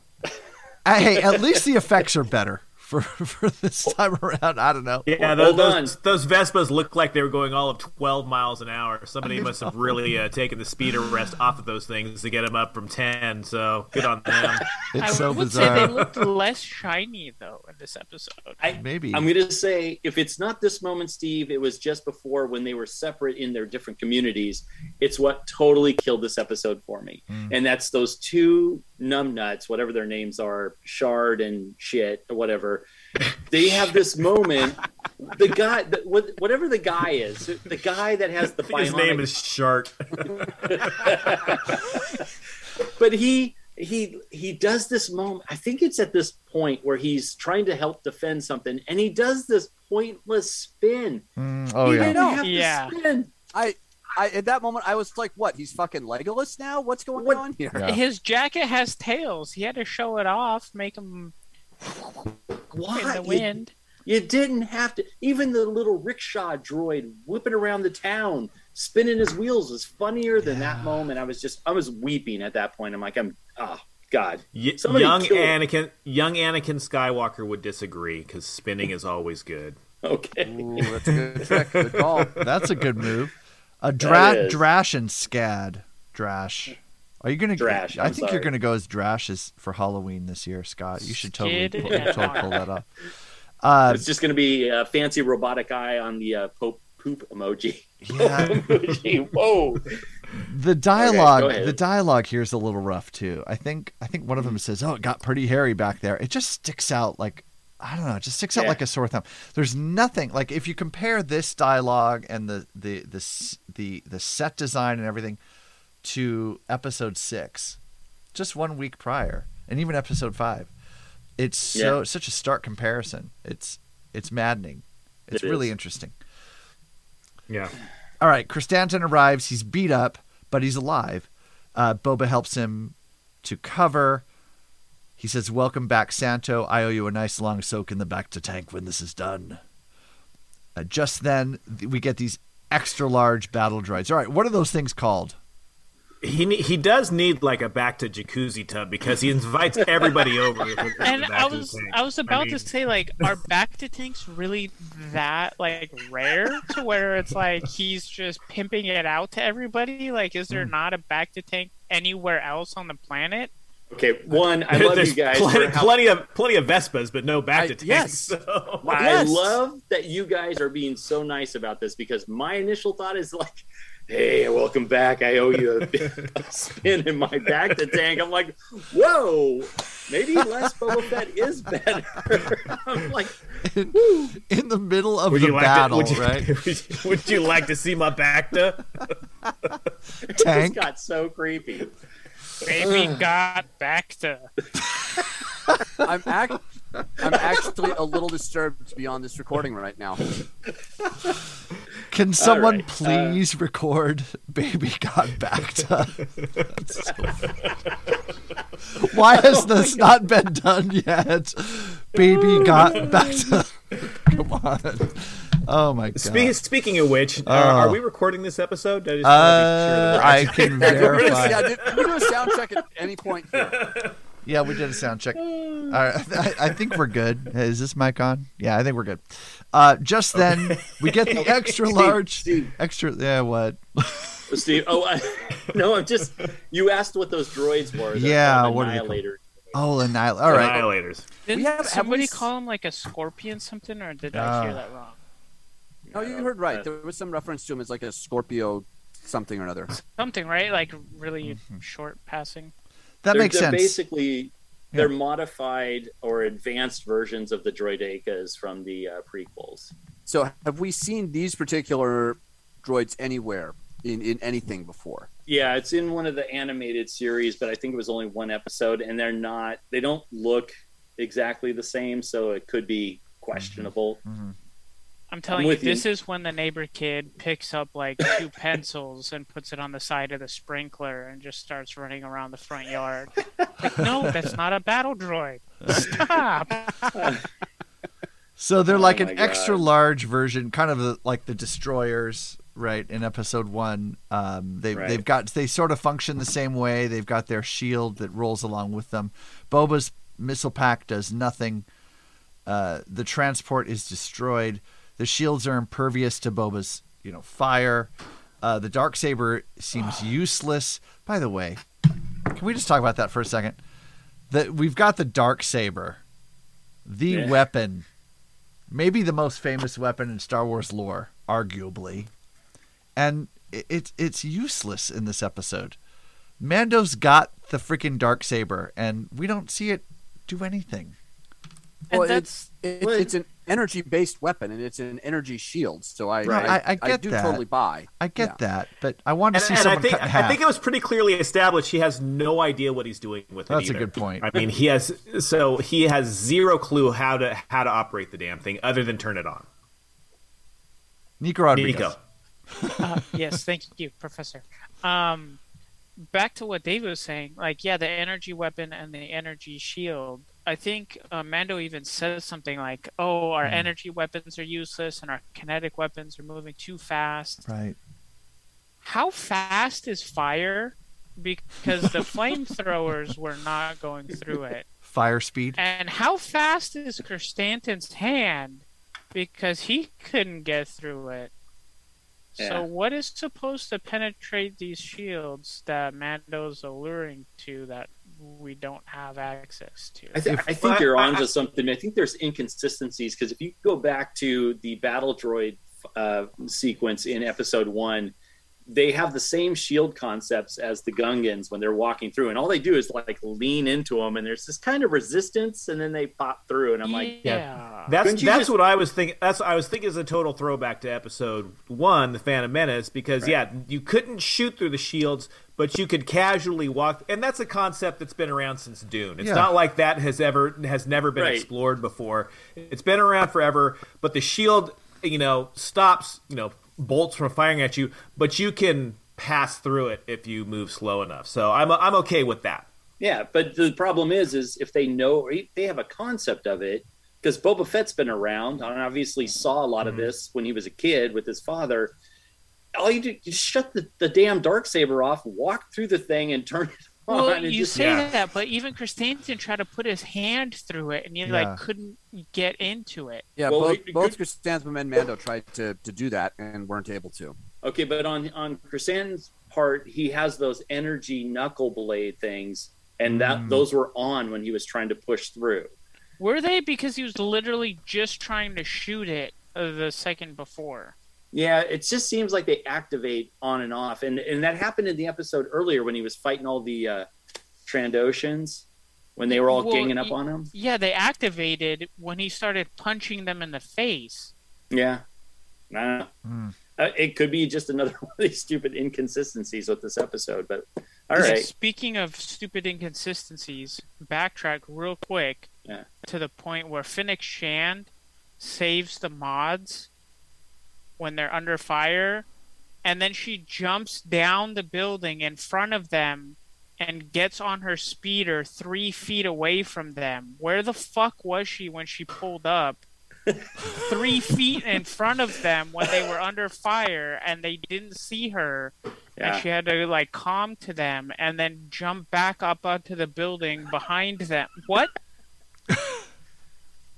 hey, at least the effects are better for for this time around. I don't know. Yeah, those, those, those Vespas looked like they were going all of 12 miles an hour. Somebody must have really uh, taken the speed arrest off of those things to get them up from 10. So good on them. It's I so would say they looked less shiny though in this episode. I, Maybe. I'm going to say if it's not this moment, Steve, it was just before when they were separate in their different communities. It's what totally killed this episode for me. Mm. And that's those two numbnuts, whatever their names are, Shard and shit or whatever. They have this moment. The guy, the, whatever the guy is, the guy that has the I think his name is Shark. but he he he does this moment i think it's at this point where he's trying to help defend something and he does this pointless spin Mm, oh he yeah. didn't have to Yeah. spin. I, I at that moment I was like, what? He's fucking Legolas now? What's going What- on here? Yeah. His jacket has tails. He had to show it off, make him Why? in the wind. You, didn't have to even the little rickshaw droid whipping around the town spinning his wheels was funnier than that moment i was just i was weeping at that point i'm like i'm oh god Y- young kill- Anakin, young Anakin Skywalker would disagree because spinning is always good. okay Ooh, that's a good trick. Good call. That's a good move. A dra- Drash and Scad. Drash. Are you gonna? Drash, I I'm think you're gonna go as Drash as for Halloween this year, Scott. You should totally Skid pull, totally pull that off. Uh, it's just going to be a fancy robotic eye on the uh, pope poop emoji yeah, emoji whoa the dialogue. go ahead. the dialogue here is a little rough too. I think. I think one of them says, "Oh, it got pretty hairy back there." It just sticks out like. I don't know. It just sticks out Yeah. like a sore thumb. There's nothing like if you compare this dialogue and the the the the the set design and everything to episode six, just one week prior, and even episode five. It's so Yeah. such a stark comparison. It's it's maddening. It's It really is. interesting. Yeah. All right, Krrsantan arrives. He's beat up, but he's alive. Uh, Boba helps him to cover. He says, "Welcome back, Santo. I owe you a nice long soak in the bacta tank when this is done." Uh, just then, th- we get these extra large battle droids. All right, what are those things called? He he does need like a bacta jacuzzi tub because he invites everybody over. with- with the And I was. I was about mean, to say like are bacta tanks really that like rare to where it's like he's just pimping it out to everybody? Like is Hmm. there not a bacta tank anywhere else on the planet? okay one i love There's you guys plenty, how plenty of plenty of Vespas, but no bacta tanks. yes. so- I Yes. love that you guys are being so nice about this because my initial thought is like, "Hey, welcome back. I owe you a, a spin in my bacta tank." I'm like, "Whoa, maybe less Boba Fett is better." I'm like, In, in the middle of Would the you like battle, to, would you, right? would, you, would you like to see my back to? it Tank. just got so creepy. Baby got back to I'm act- I'm actually a little disturbed to be on this recording right now. Can someone right, uh, please record "Baby Got Backed Up"? Why has this not been done yet? Baby got backed up. Come on. Oh my god. Spe- speaking of which, Oh. are, are we recording this episode? I just Uh, wanna I be sure can that we're- Yeah, verify. did, can we do a sound check at any point here? Yeah, we did a sound check. All right, I, I think we're good. Is this mic on? Yeah, I think we're good. Uh, just then, we get the extra Steve, large, Steve. extra. Yeah, what? Steve, oh I, no, I'm just. You asked what those droids were. They're Yeah, called what are they called? Annihilator. Oh, annihil. All right. Annihilators. Didn't We have- have somebody we s- call him like a scorpion something or did I Ah. hear that wrong? No, you heard right. There was some reference to him as like a Scorpio something or another. Something, right? Like really Mm-hmm. short passing. That they're, makes they're sense. Basically, they're modified or advanced versions of the droidekas from the uh, prequels. So, have we seen these particular droids anywhere in, in anything before? Yeah, it's in one of the animated series, but I think it was only one episode, and they're not. They don't look exactly the same, so it could be questionable. I'm telling you, with you. this is when the neighbor kid picks up like two pencils and puts it on the side of the sprinkler and just starts running around the front yard. Like, no, that's not a battle droid. Stop. So they're like Oh my an extra large version, kind of the, like the destroyers, right? In episode one, um, they Right. they've got they sort of function the same way. They've got their shield that rolls along with them. Boba's missile pack does nothing. Uh, the transport is destroyed. The shields are impervious to Boba's, you know, fire. Uh, the dark saber seems useless. By the way, can we just talk about that for a second? That we've got the dark saber, the Yeah. weapon, maybe the most famous weapon in Star Wars lore, arguably, and it, it's it's useless in this episode. Mando's got the freaking dark saber, and we don't see it do anything. And Well, that's- it's it's, Well, it's an energy based weapon and it's an energy shield. So I Right. I, I- I get do that. totally buy. I get Yeah. that, but I want to And, see and I think cut in half. I think it was pretty clearly established he has no idea what he's doing with it. That's a good point. I mean, he has so he has zero clue how to how to operate the damn thing other than turn it on. Nico Rodriguez. Nico. uh, yes, thank you, Professor. Um, back to what David was saying, like, yeah, the energy weapon and the energy shield. I think uh, Mando even says something like, "Oh, our energy weapons are useless, and our kinetic weapons are moving too fast." Right. How fast is fire? Because the flamethrowers were not going through it. Fire speed. And how fast is Krrsantan's hand? Because he couldn't get through it. Yeah. So what is supposed to penetrate these shields that Mando's alluring to that we don't have access to? I, th- I think you're onto something. I think there's inconsistencies because if you go back to the battle droid uh, sequence in episode one, they have the same shield concepts as the Gungans when they're walking through, and all they do is like lean into them, and there's this kind of resistance, and then they pop through, and I'm like, yeah. Ah. That's that's just- what I was thinking. That's what I was thinking is a total throwback to episode one, the Phantom Menace, because yeah, you couldn't shoot through the shields, but you could casually walk, and that's a concept that's been around since Dune. It's Yeah. not like that has ever has never been Right. explored before. It's been around forever, but the shield, you know, stops you know bolts from firing at you, but you can pass through it if you move slow enough. So I'm I'm okay with that. Yeah, but the problem is, is if they know or they have a concept of it, because Boba Fett's been around and obviously saw a lot of mm-hmm. this when he was a kid with his father. All you do, you shut the, the damn dark saber off, walk through the thing, and turn it. Well, and you just- say yeah. that, but even Christensen tried to put his hand through it, and he Yeah. like couldn't get into it. Yeah, Well, both, it- both good- Costanza and Mando tried to, to do that and weren't able to. Okay, but on on Chrysan's part, he has those energy knuckle blade things, and that Mm. those were on when he was trying to push through. Were they? Because he was literally just trying to shoot it uh, the second before. Yeah, it just seems like they activate on and off, and and that happened in the episode earlier when he was fighting all the uh, Trandoshans when they were all Well, ganging up y- on him. Yeah, they activated when he started punching them in the face. Yeah, I don't know. Hmm. Uh, it could be just another one of these stupid inconsistencies with this episode, but all Yeah, right. Speaking of stupid inconsistencies, backtrack real quick Yeah. to the point where Fennec Shand saves the mods when they're under fire, and then she jumps down the building in front of them and gets on her speeder three feet away from them. Where the fuck was she when she pulled up? three feet in front of them when they were under fire and they didn't see her Yeah. and she had to like calm to them and then jump back up onto the building behind them. What?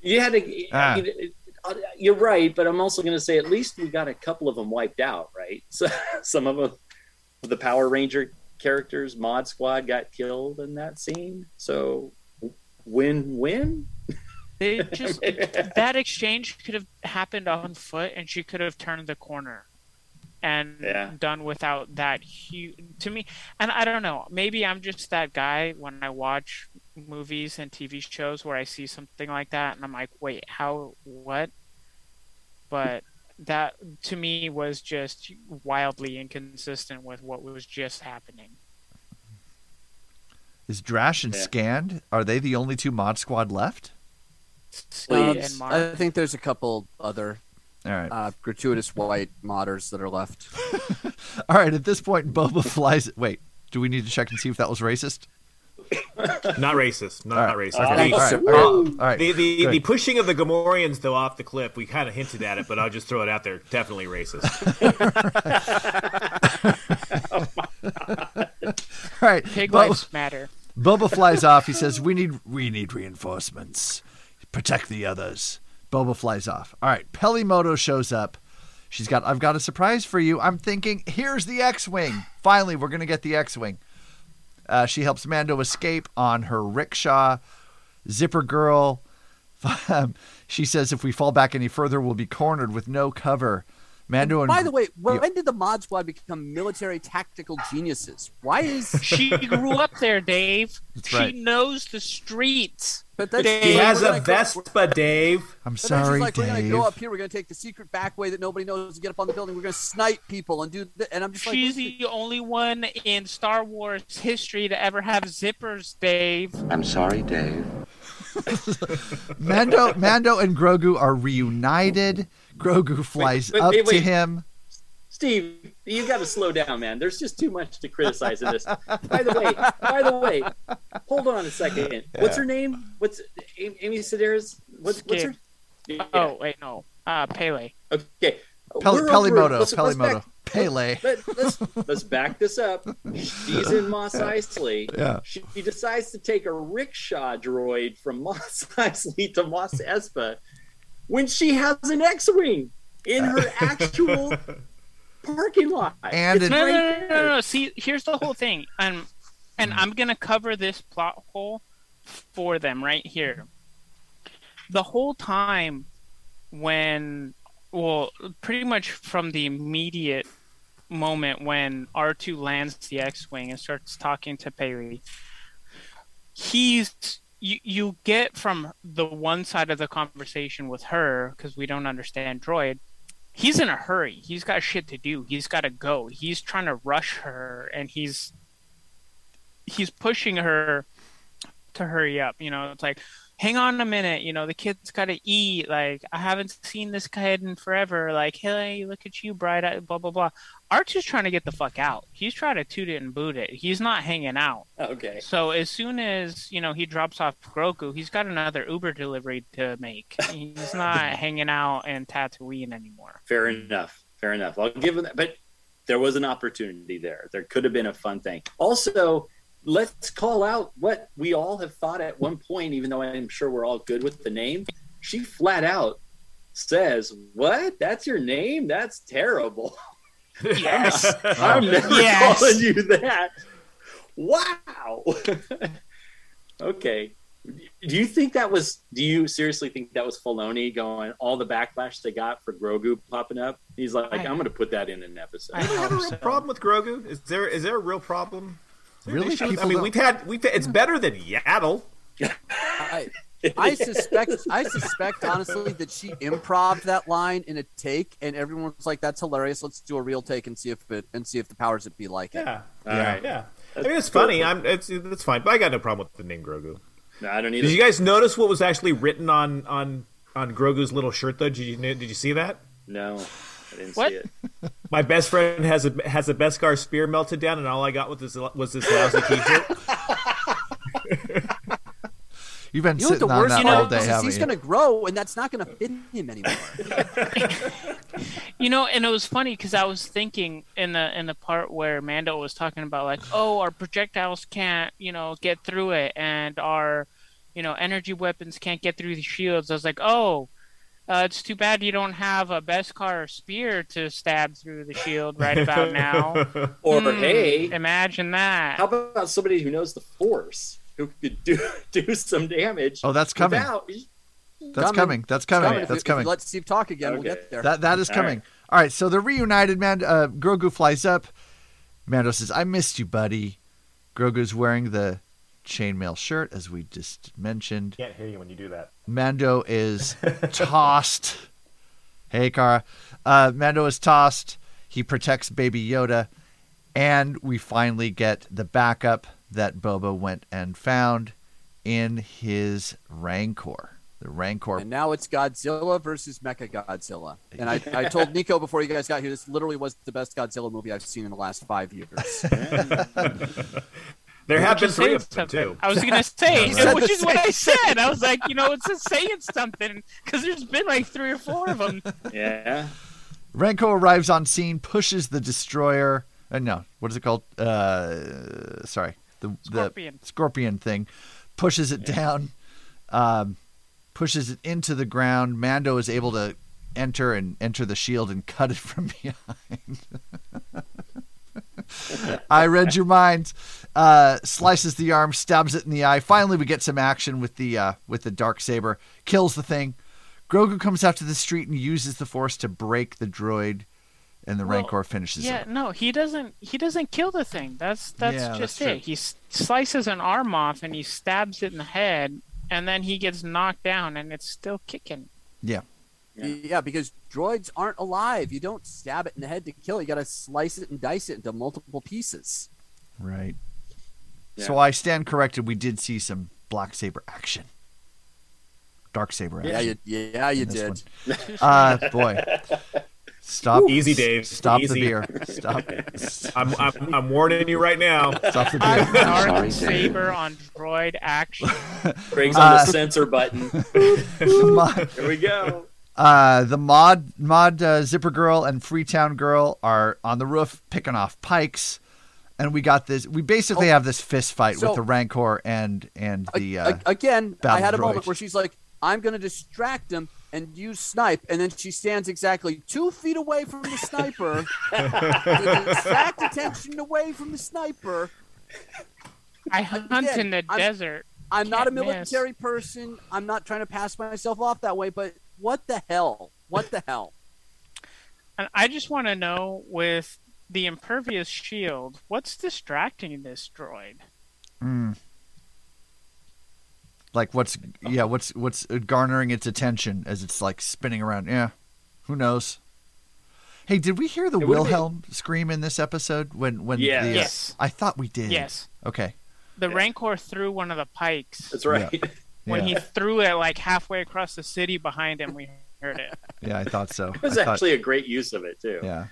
You had to. Ah. I mean, it- uh, Uh, you're right, but I'm also going to say at least we got a couple of them wiped out, right? So some of them, the Power Ranger characters, Mod Squad, got killed in that scene. So win-win. They just that exchange could have happened on foot and she could have turned the corner and Yeah. done without that huge to me and I don't know maybe I'm just that guy when I watch movies and TV shows where I see something like that and I'm like wait how what but that to me was just wildly inconsistent with what was just happening Is Drash and Yeah. Scad? Are they the only two mod squad left? Slade Um, and Mark. I think there's a couple other All right. uh, gratuitous white modders that are left. All right. At this point, Boba flies. Wait. Do we need to check and see if that was racist? Not racist. Not, All not racist. Okay. Thanks, All right. sir. All right. Uh, All right. The the, the pushing of the Gamorreans though off the cliff, we kind of hinted at it, but I'll just throw it out there. Definitely racist. Oh All right. Pig Bo- lives matter. Boba flies off. He says, "We need we need reinforcements." Protect the others. Boba flies off. All right, Peli Motto shows up. She's got, I've got a surprise for you. I'm thinking, here's the X Wing. Finally, we're going to get the X Wing. Uh, she helps Mando escape on her rickshaw. Zipper Girl. she says, if we fall back any further, we'll be cornered with no cover. Mando and By the way, when did the Mod Squad become military tactical geniuses? Why is She grew up there, Dave. That's she right. knows the streets. But that's He we're has gonna a go- Vespa, Dave. I'm But then she's sorry, like, we're gonna go up here. We're gonna take the secret back way that nobody knows and get up on the building. We're gonna snipe people and do. Th- and I'm just like, She's the only one in Star Wars history to ever have zippers, Dave. I'm sorry, Dave. Mando, Mando and Grogu are reunited. Grogu flies wait, up wait, to him. Steve, you got to slow down, man. There's just too much to criticize in this. By the way, by the way, hold on a second. What's her name? What's Amy Amy Sedaris? What's, what's her? Yeah. Oh wait, no, uh, Pele. Okay. Pel- We're over- Peli Motto, let's- let's back- Pele. Let, let's let's back this up. She's in Mos Eisley. Yeah. She, she decides to take a rickshaw droid from Mos Eisley to Mos Espa when she has an X-wing in her actual parking lot. And It's it- No, right no, no, no, no, no. See, here's the whole thing, and and I'm gonna cover this plot hole for them right here. The whole time, when, well, pretty much from the immediate moment when R2 lands the X-wing and starts talking to Peli, he's you you get from the one side of the conversation with her because we don't understand droid he's in a hurry. He's got shit to do. He's got to go. He's trying to rush her and he's he's pushing her to hurry up. You know it's like hang on a minute you know the kid's got to eat like i haven't seen this kid in forever like hey look at you bright blah blah blah archer's trying to get the fuck out he's trying to toot it and boot it he's not hanging out Okay. so as soon as you know he drops off Grogu, he's got another Uber delivery to make. He's not hanging out in Tatooine anymore. Fair enough. Fair enough. I'll give him that. But there was an opportunity there. There could have been a fun thing. Also, let's call out what we all have thought at one point, even though I'm sure we're all good with the name. She flat out says, What? That's your name? That's terrible. Yes. I'm never Yes. calling you that. Wow. okay. Do you think that was? Do you seriously think that was Filoni going all the backlash they got for Grogu popping up? He's like, I- I'm going to put that in an episode. I have a real so. problem with Grogu? Is there is there a real problem? Is there an Really? issue? People I mean, don't- we've had we've it's better than Yaddle. I, I suspect, I suspect honestly that she improved that line in a take, and everyone was like, "That's hilarious. Let's do a real take and see if it and see if the powers that be like it." Yeah, All right. yeah. I mean, it's funny. I'm it's it's fine, but I got no problem with the name Grogu. No, I don't need Did you guys notice what was actually written on on on Grogu's little shirt though? Did you did you see that? No, I didn't What? see it. My best friend has a has a Beskar spear melted down, and all I got was this was this lousy T-shirt. You've been You know what the sitting on worst that part all is? day, is haven't he's going to grow, and that's not going to fit him anymore. You know, and it was funny because I was thinking in the in the part where Mando was talking about like, oh, our projectiles can't, you know, get through it, and our, you know, energy weapons can't get through the shields. I was like, oh, uh, it's too bad you don't have a Beskar spear to stab through the shield right about now. Or Hmm, hey, imagine that. how about somebody who knows the Force who could do do some damage? Oh, that's coming. without- That's coming. That's coming. Coming. That's we- if we coming. let Steve talk again. We'll get there. That that is All coming. All right, so they're reunited. Man, uh, Grogu flies up. Mando says, "I missed you, buddy." Grogu's wearing the chainmail shirt, as we just mentioned. Can't hear you when you do that. Mando is tossed. Hey, Kara. Uh, Mando is tossed. He protects Baby Yoda, and we finally get the backup that Boba went and found in his Rancor. The Rancor. And now it's Godzilla versus Mecha Godzilla. And I, I told Nico before you guys got here, this literally was the best Godzilla movie I've seen in the last five years. There have been three of them something. too. I was gonna say, You said which is what I said. I was like, you know, it's just saying something because there's been like three or four of them. Yeah. Rancor arrives on scene, pushes the destroyer. Uh, no, what is it called? Uh, sorry, the Scorpion. the scorpion thing. Pushes it down. Um, pushes it into the ground. Mando is able to enter and enter the shield and cut it from behind. I read your mind. Uh, slices the arm, stabs it in the eye. Finally, we get some action with the uh, with the dark saber. Kills the thing. Grogu comes out to the street and uses the force to break the droid, and the Well, Rancor finishes Yeah, it. no, he doesn't. He doesn't kill the thing. That's that's Yeah, just that's it. true. He s- slices an arm off and he stabs it in the head, and then he gets knocked down, and it's still kicking. Yeah. Yeah. because droids aren't alive. You don't stab it in the head to kill it. You got to slice it and dice it into multiple pieces. Right. Yeah. So I stand corrected. We did see some black saber action. Dark saber Yeah, action. you, yeah, you did. one. Uh, boy. Stop. Easy, Dave. Stop Easy. the beer. Stop. I'm, I'm, I'm warning you right now. Stop the beer. Dark saber on droid action. Craig's on the Uh, censor button. Mod- Here we go. Uh, the mod mod uh, zipper girl and Freetown girl are on the roof picking off pikes, and we got this. We basically Oh, have this fist fight so- with the Rancor and and the uh, A- again, I battle had a droid. moment where she's like, "I'm going to distract him and use snipe," and then she stands exactly two feet away from the sniper to distract attention away from the sniper. I hunt Again, in the I'm- desert. I'm not a Can't miss. military person. I'm not trying to pass myself off that way, but what the hell? What the hell? And I just want to know with the impervious shield, what's distracting this droid? Mm. Like what's yeah what's what's garnering its attention as it's like spinning around? Yeah, who knows? Hey, did we hear the It would've been- Wilhelm scream in this episode when when Yes. the, uh, Yes. I thought we did. Yes. Okay. The Rancor threw one of the pikes. That's right. When Yeah. he threw it like halfway across the city behind him, we heard it. Yeah, I thought so. It was I thought- actually a great use of it too. Yeah.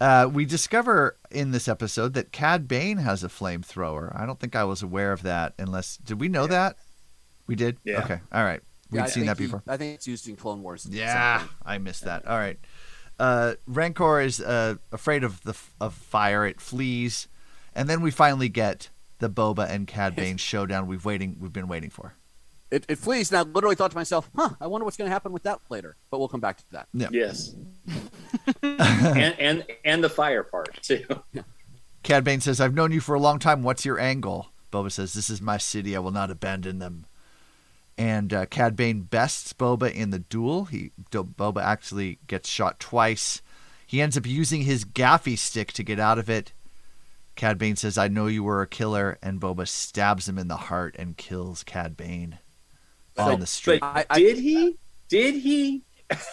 Uh, we discover in this episode that Cad Bane has a flamethrower. I don't think I was aware of that. Unless did we know that? We did. Yeah. Okay. All right. We'd Yeah, seen think that he- before. I think it's used in Clone Wars. Yeah, point. I missed that. All right. Uh, Rancor is uh, afraid of the of fire. It flees, and then we finally get the Boba and Cad Bane showdown. We've waiting. We've been waiting for. It, it flees, and I literally thought to myself, "Huh, I wonder what's going to happen with that later." But we'll come back to that. Yeah. Yes. and and and the fire part too. Cad Bane says, "I've known you for a long time. What's your angle?" Boba says, "This is my city. I will not abandon them." And uh, Cad Bane bests Boba in the duel. He Boba actually gets shot twice. He ends up using his gaffi stick to get out of it. Cad Bane says, "I know you were a killer," and Boba stabs him in the heart and kills Cad Bane on the street. But did he? Did he?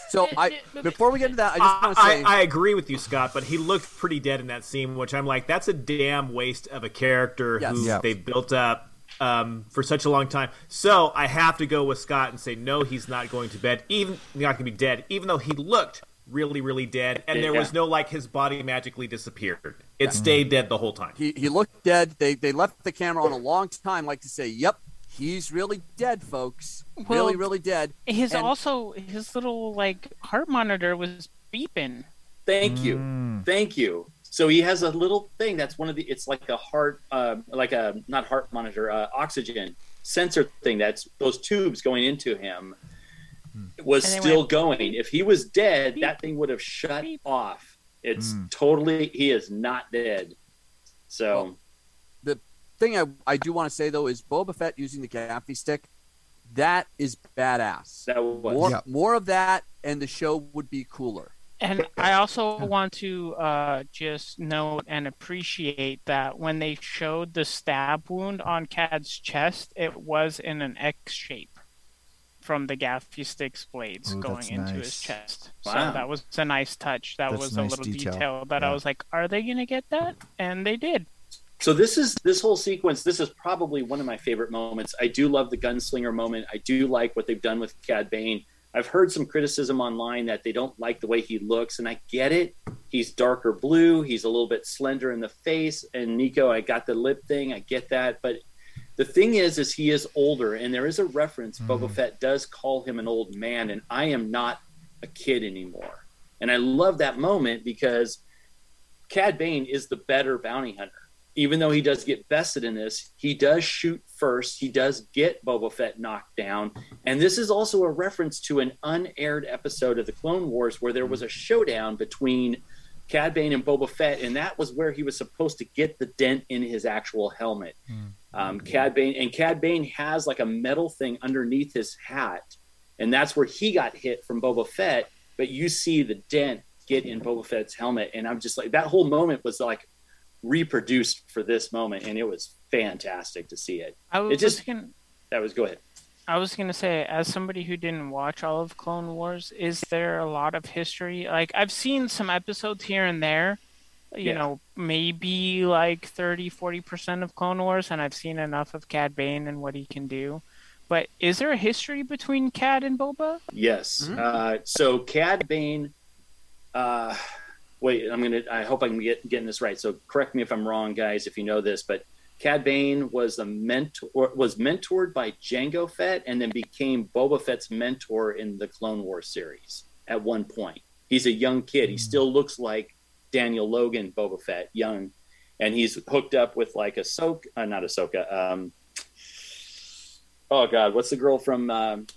So I before we get into that, I just want to say, I agree with you, Scott, but he looked pretty dead in that scene, which I'm like, that's a damn waste of a character Yes. who Yeah. they've built up um, for such a long time. So I have to go with Scott and say, no, he's not going to bed. Even not going to be dead, even though he looked really, really dead, and there Yeah. was no like his body magically disappeared. It stayed dead the whole time. he he looked dead. They they left the camera on a long time, like to say, "Yep, he's really dead, folks. Well, really, really dead." His And- also his little like heart monitor was beeping. Thank you, Mm. thank you. So he has a little thing that's one of the. It's like a heart, uh, like a not heart monitor, uh, oxygen sensor thing. That's those tubes going into him was still went going. If he was dead, beep, that thing would have shut beep. off. It's Mm. totally. He is not dead. So Thing I I do want to say though is Boba Fett using the gaffi stick. That is badass. that was. More Yeah. more of that, and the show would be cooler. And I also want to uh, just note and appreciate that when they showed the stab wound on Cad's chest, it was in an X shape from the gaffi stick's blades Ooh, going into nice. his chest. Wow. So that was a nice touch. That That's was a a nice little detail. detail, that Yeah. I was like, are they going to get that? And they did. So this is this whole sequence. This is probably one of my favorite moments. I do love the gunslinger moment. I do like what they've done with Cad Bane. I've heard some criticism online that they don't like the way he looks, and I get it. He's darker blue. He's a little bit slender in the face. And Nico, I got the lip thing. I get that, but the thing is, is he is older, and there is a reference. Hmm. Boba Fett does call him an old man, and I am not a kid anymore. And I love that moment because Cad Bane is the better bounty hunter. Even though he does get bested in this, he does shoot first. He does get Boba Fett knocked down. And this is also a reference to an unaired episode of the Clone Wars where there was a showdown between Cad Bane and Boba Fett, and that was where he was supposed to get the dent in his actual helmet. Um, Cad Bane and Cad Bane has like a metal thing underneath his hat, and that's where he got hit from Boba Fett. But you see the dent get in Boba Fett's helmet, and I'm just like that whole moment was like reproduced for this moment, and it was fantastic to see it. I was it just gonna, that was go ahead. I was gonna say, as somebody who didn't watch all of Clone Wars, is there a lot of history? Like I've seen some episodes here and there, you Yeah. know, maybe like 30, 40 percent of Clone Wars, and I've seen enough of Cad Bane and what he can do. But is there a history between Cad and Boba? Yes. Uh, so Cad Bane. Uh, wait, I'm gonna. I hope I'm get getting this right. So correct me if I'm wrong, guys, if you know this. But Cad Bane was a mentor. Was mentored by Jango Fett, and then became Boba Fett's mentor in the Clone Wars series. At one point, he's a young kid. He still looks like Daniel Logan, Boba Fett, young, and he's hooked up with like Ahsoka, uh, not Ahsoka. Um, oh God, what's the girl from um,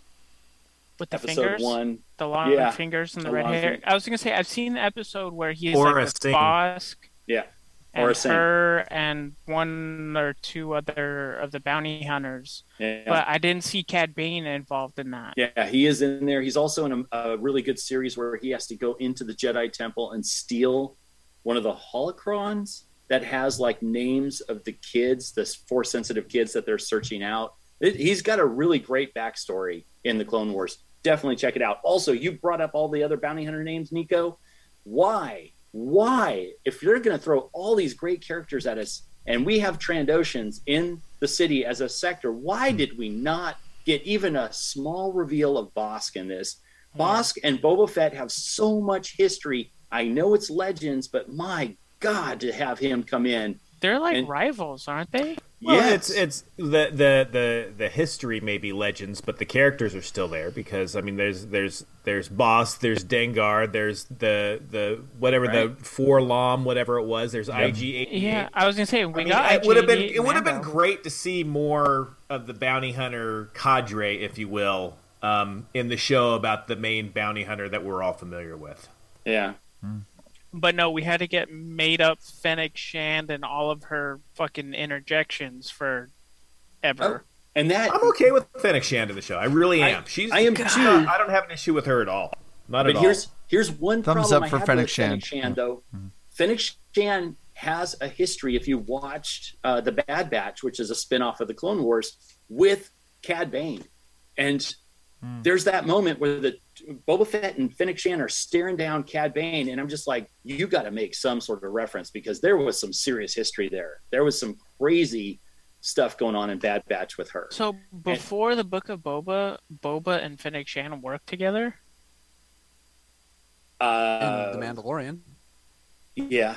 With the episode fingers, one? the long Yeah. fingers and the The red hair. fin- I was gonna say I've seen the episode where he's Aurra like with Sing. Bossk Yeah. and her and one or two other of the bounty hunters. Yeah. But I didn't see Cad Bane involved in that. Yeah, he is in there. He's also in a, a really good series where he has to go into the Jedi Temple and steal one of the holocrons that has like names of the kids, the force sensitive kids that they're searching out. It, he's got a really great backstory in the Clone Wars. Definitely check it out. Also, you brought up all the other bounty hunter names, Nico. Why? Why? If you're going to throw all these great characters at us, and we have Trandoshans in the city as a sector, why hmm. did we not get even a small reveal of Bossk in this? Bossk and Boba Fett have so much history. I know it's legends, but my God, to have him come in. They're like And- rivals, aren't they? Well, Yes. it's it's the, the the the history may be legends, but the characters are still there because I mean, there's there's there's Bossk, there's Dengar, there's the the whatever the four 4-LOM, whatever it was. There's IG. Yeah, I was gonna say we I mean, got. it would have been it would have been great to see more of the bounty hunter cadre, if you will, um, in the show about the main bounty hunter that we're all familiar with. Yeah. But no, we had to get made up Fennec Shand and all of her fucking interjections for ever. And that I'm okay with Fennec Shand in the show. I really I- am. She's I am God, too. I don't have an issue with her at all. Not but at here's all. here's here's one Thumbs problem up I for have Fennec with Fennec Shand. Shand though. Fennec Shand has a history. If you watched uh, the Bad Batch, which is a spin-off of the Clone Wars, with Cad Bane, and there's that moment where the Boba Fett and Fennec Shand are staring down Cad Bane, and I'm just like, you got to make some sort of reference because there was some serious history there. There was some crazy stuff going on in Bad Batch with her. So before the Book of Boba, Boba and Fennec Shand worked together. Uh, in the Mandalorian. yeah.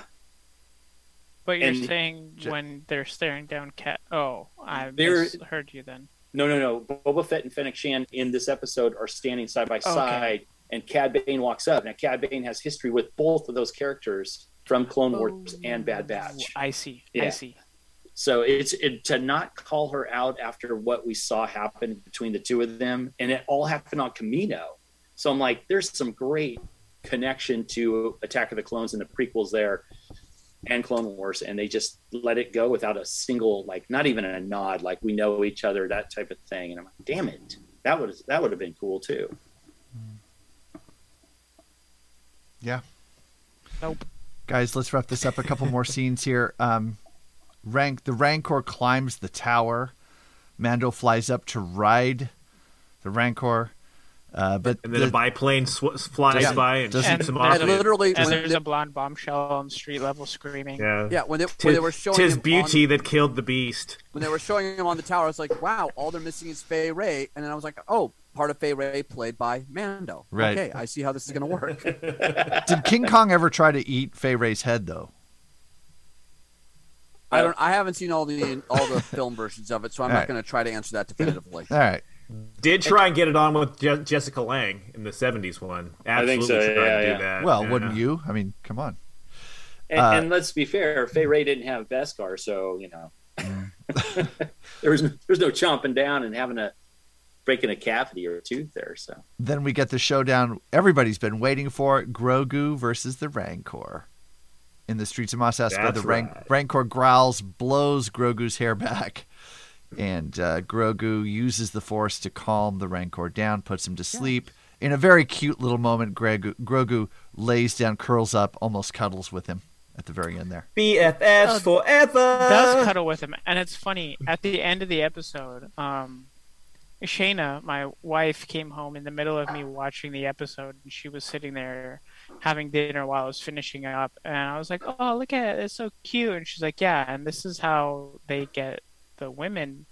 But you're And- saying when they're staring down Cad. Oh, I They're- misheard you then. No, no, no. Boba Fett and Fennec Shand in this episode are standing side by Oh, Okay. side, and Cad Bane walks up. Now, Cad Bane has history with both of those characters from Clone oh, Wars and Bad Batch. I see. I see. So it's it, to not call her out after what we saw happen between the two of them, and it all happened on Camino. So I'm like, there's some great connection to Attack of the Clones and the prequels there, and Clone Wars, and they just let it go without a single like, not even a nod, like we know each other, that type of thing. And I'm like, damn it, that would that would have been cool too. Yeah. Nope. Guys, let's wrap this up. A couple more scenes here. Um, rank the Rancor climbs the tower. Mando flies up to ride the Rancor, uh, but And then the- a biplane sw- flies Yeah. by and shoots him off. And literally, And when there's they, a blonde bombshell on street level screaming. yeah, yeah, when they, when they were showing tis him beauty on, that killed the beast. when they were showing him on the tower, I was like, wow, all they're missing is Fay Wray, and then I was like, oh, part of Fay Wray played by Mando. Right. Okay, I see how this is going to work. did King Kong ever try to eat Fay Wray's head though? I don't. I haven't seen all the all the film versions of it, so I'm All not right. going to try to answer that definitively. All right. Did try and get it on with Je- Jessica Lange in the '70s one. I think Absolutely so, yeah, yeah. do that. Well, yeah. wouldn't you? I mean, come on. And, Uh, and let's be fair, Fay Wray didn't have Beskar, so you know Mm. there was no, there was no chomping down and having a breaking a cavity or a tooth there. So Then we get the showdown everybody's been waiting for Grogu versus the Rancor. In the streets of Mos Espa, the Ran- right. Rancor growls, blows Grogu's hair back, and uh, Grogu uses the Force to calm the Rancor down, puts him to sleep. In a very cute little moment, Grogu, Grogu lays down, curls up, almost cuddles with him at the very end there. BFFs forever. does cuddle with him, and it's funny. At the end of the episode, um, Shayna, my wife, came home in the middle of me watching the episode, and she was sitting there having dinner while I was finishing up, and I was like, "Oh, look at it! It's so cute." And she's like, "Yeah, and this is how they get the women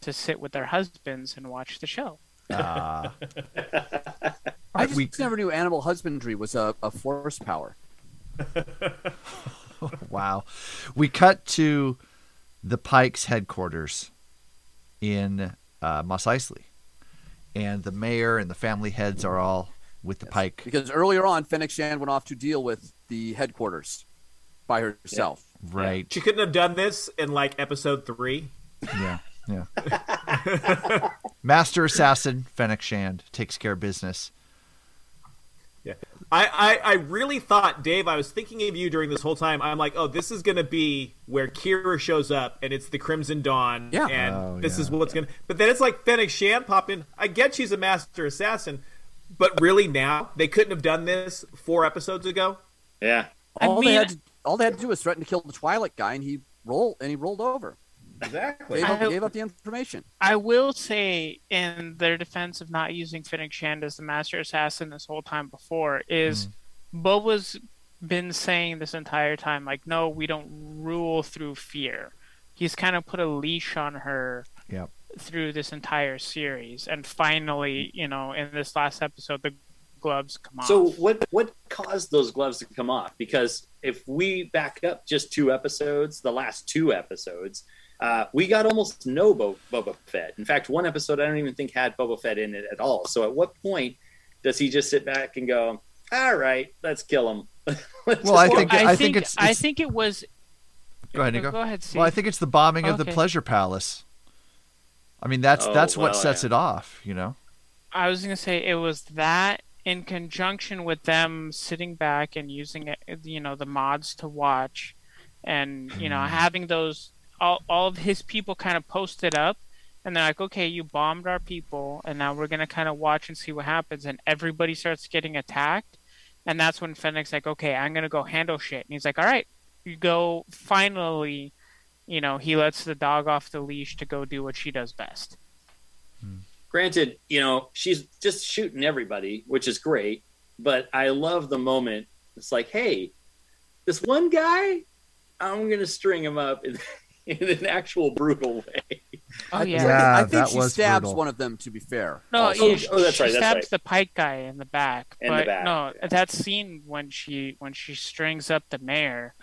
to sit with their husbands and watch the show." Ah. I just we- never knew animal husbandry was a, a force power. wow. We cut to the Pikes headquarters in uh, Mos Eisley. And the mayor and the family heads are all with the Pike. Because earlier on, Fennec Shand went off to deal with the headquarters by herself. Right. She couldn't have done this in like episode three. Yeah. Yeah. Master assassin, Fennec Shand, takes care of business. Yeah. I, I, I really thought, Dave, I was thinking of you during this whole time. I'm like, oh, this is going to be where Qi'ra shows up and it's the Crimson Dawn. Yeah. And Oh, this is what's going to. But then it's like Fennec Shand pop in. I get she's a master assassin, but really now? They couldn't have done this four episodes ago? yeah, I All mean- they had to, all they had to do was threaten to kill the Twi'lek guy, and he rolled and he rolled over. Exactly. Gave up, I- gave up the information. I will say, in their defense of not using Fennec Shand as the master assassin this whole time before, is mm. Boba's been saying this entire time, like, no, we don't rule through fear. He's kind of put a leash on her Yep. through this entire series, and finally, you know, in this last episode, the gloves come off. So what what caused those gloves to come off? Because if we back up just two episodes, the last two episodes, uh, we got almost no Bo- Boba Fett. In fact, one episode I don't even think had Boba Fett in it at all. So at what point does he just sit back and go, "All right, let's kill him"? Let's Well, I just- think- I think it's- I think it was. Go ahead, Nico. Go ahead. Steve. Well, I think it's the bombing of the pleasure palace. I mean, that's Oh, that's what well, sets yeah. it off, you know. I was gonna say it was that in conjunction with them sitting back and using it, you know, the mods to watch, and you know, having those all all of his people kind of posted up, and they're like, okay, you bombed our people, and now we're gonna kind of watch and see what happens, and everybody starts getting attacked, and that's when Fennec's like, okay, I'm gonna go handle shit, and he's like, all right, you go. Finally, you know, he lets the dog off the leash to go do what she does best. Hmm. granted, you know, she's just shooting everybody, which is great. But I love the moment. It's like, hey, this one guy, I'm gonna string him up in, in an actual brutal way. Oh I, yeah. Yeah, I think she stabs brutal. one of them. To be fair, No, Oh, yeah, oh, that's she right, that's stabs right. the Pike guy in the back. In the but back, no, yeah. that scene when she when she strings up the mayor,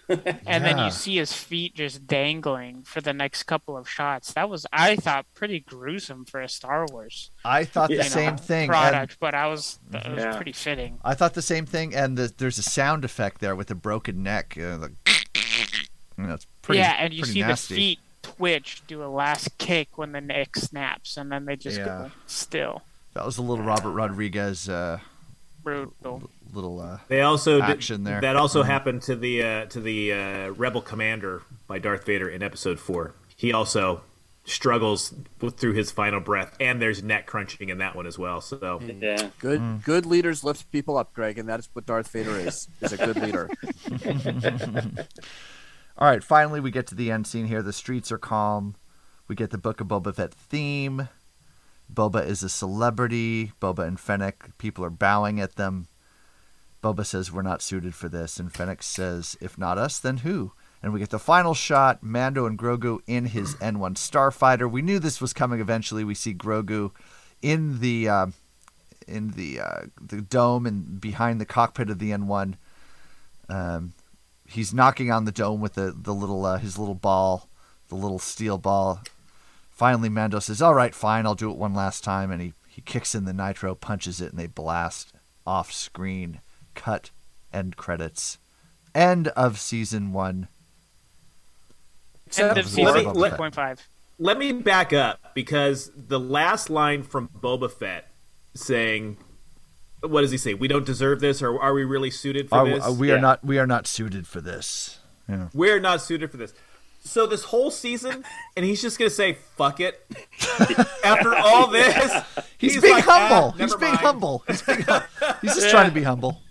and then you see his feet just dangling for the next couple of shots. That was, I thought, pretty gruesome for a Star Wars I thought the know, same thing. and product, but I was that was Yeah. pretty fitting. I thought the same thing, and the, there's a sound effect there with a broken neck. Uh, like, you know, it's pretty, yeah, and you see nasty. the feet twitch, do a last kick when the neck snaps, and then they just Yeah. go still. That was a little Robert Rodriguez uh, Brutal. little. Uh, They also did- there. That also Mhm. happened to the uh, to the uh, Rebel Commander by Darth Vader in Episode Four. He also struggles with, through his final breath, and there's neck crunching in that one as well. So Yeah. good Mm. good leaders lift people up, Greg, and that is what Darth Vader is. Is a good leader. All right, finally we get to the end scene here. The streets are calm. We get the Book of Boba Fett theme. Boba is a celebrity. Boba and Fennec, people are bowing at them. Boba says, We're not suited for this. And Fennec says, If not us, then who? And we get the final shot Mando and Grogu in his N1 Starfighter. We knew this was coming eventually. We see Grogu in the. Uh, in the uh, the dome and behind the cockpit of the N1, um, he's knocking on the dome with the the little uh, his little ball, the little steel ball. Finally, Mando says, "All right, fine, I'll do it one last time," and he he kicks in the nitro, punches it, and they blast off screen. Cut. End credits. end of season one. End of Let season me- let- 2.5. Let me back up because the last line from Boba Fett saying, "What does he say? We don't deserve this, or are we really suited for Are, this? are- we are not we are not suited for this. Yeah. We're not suited for this." So this whole season, and he's just gonna say "fuck it" after all this. He's, being like, "Ah, humble. he's being humble. He's being hum- He's just trying to be humble.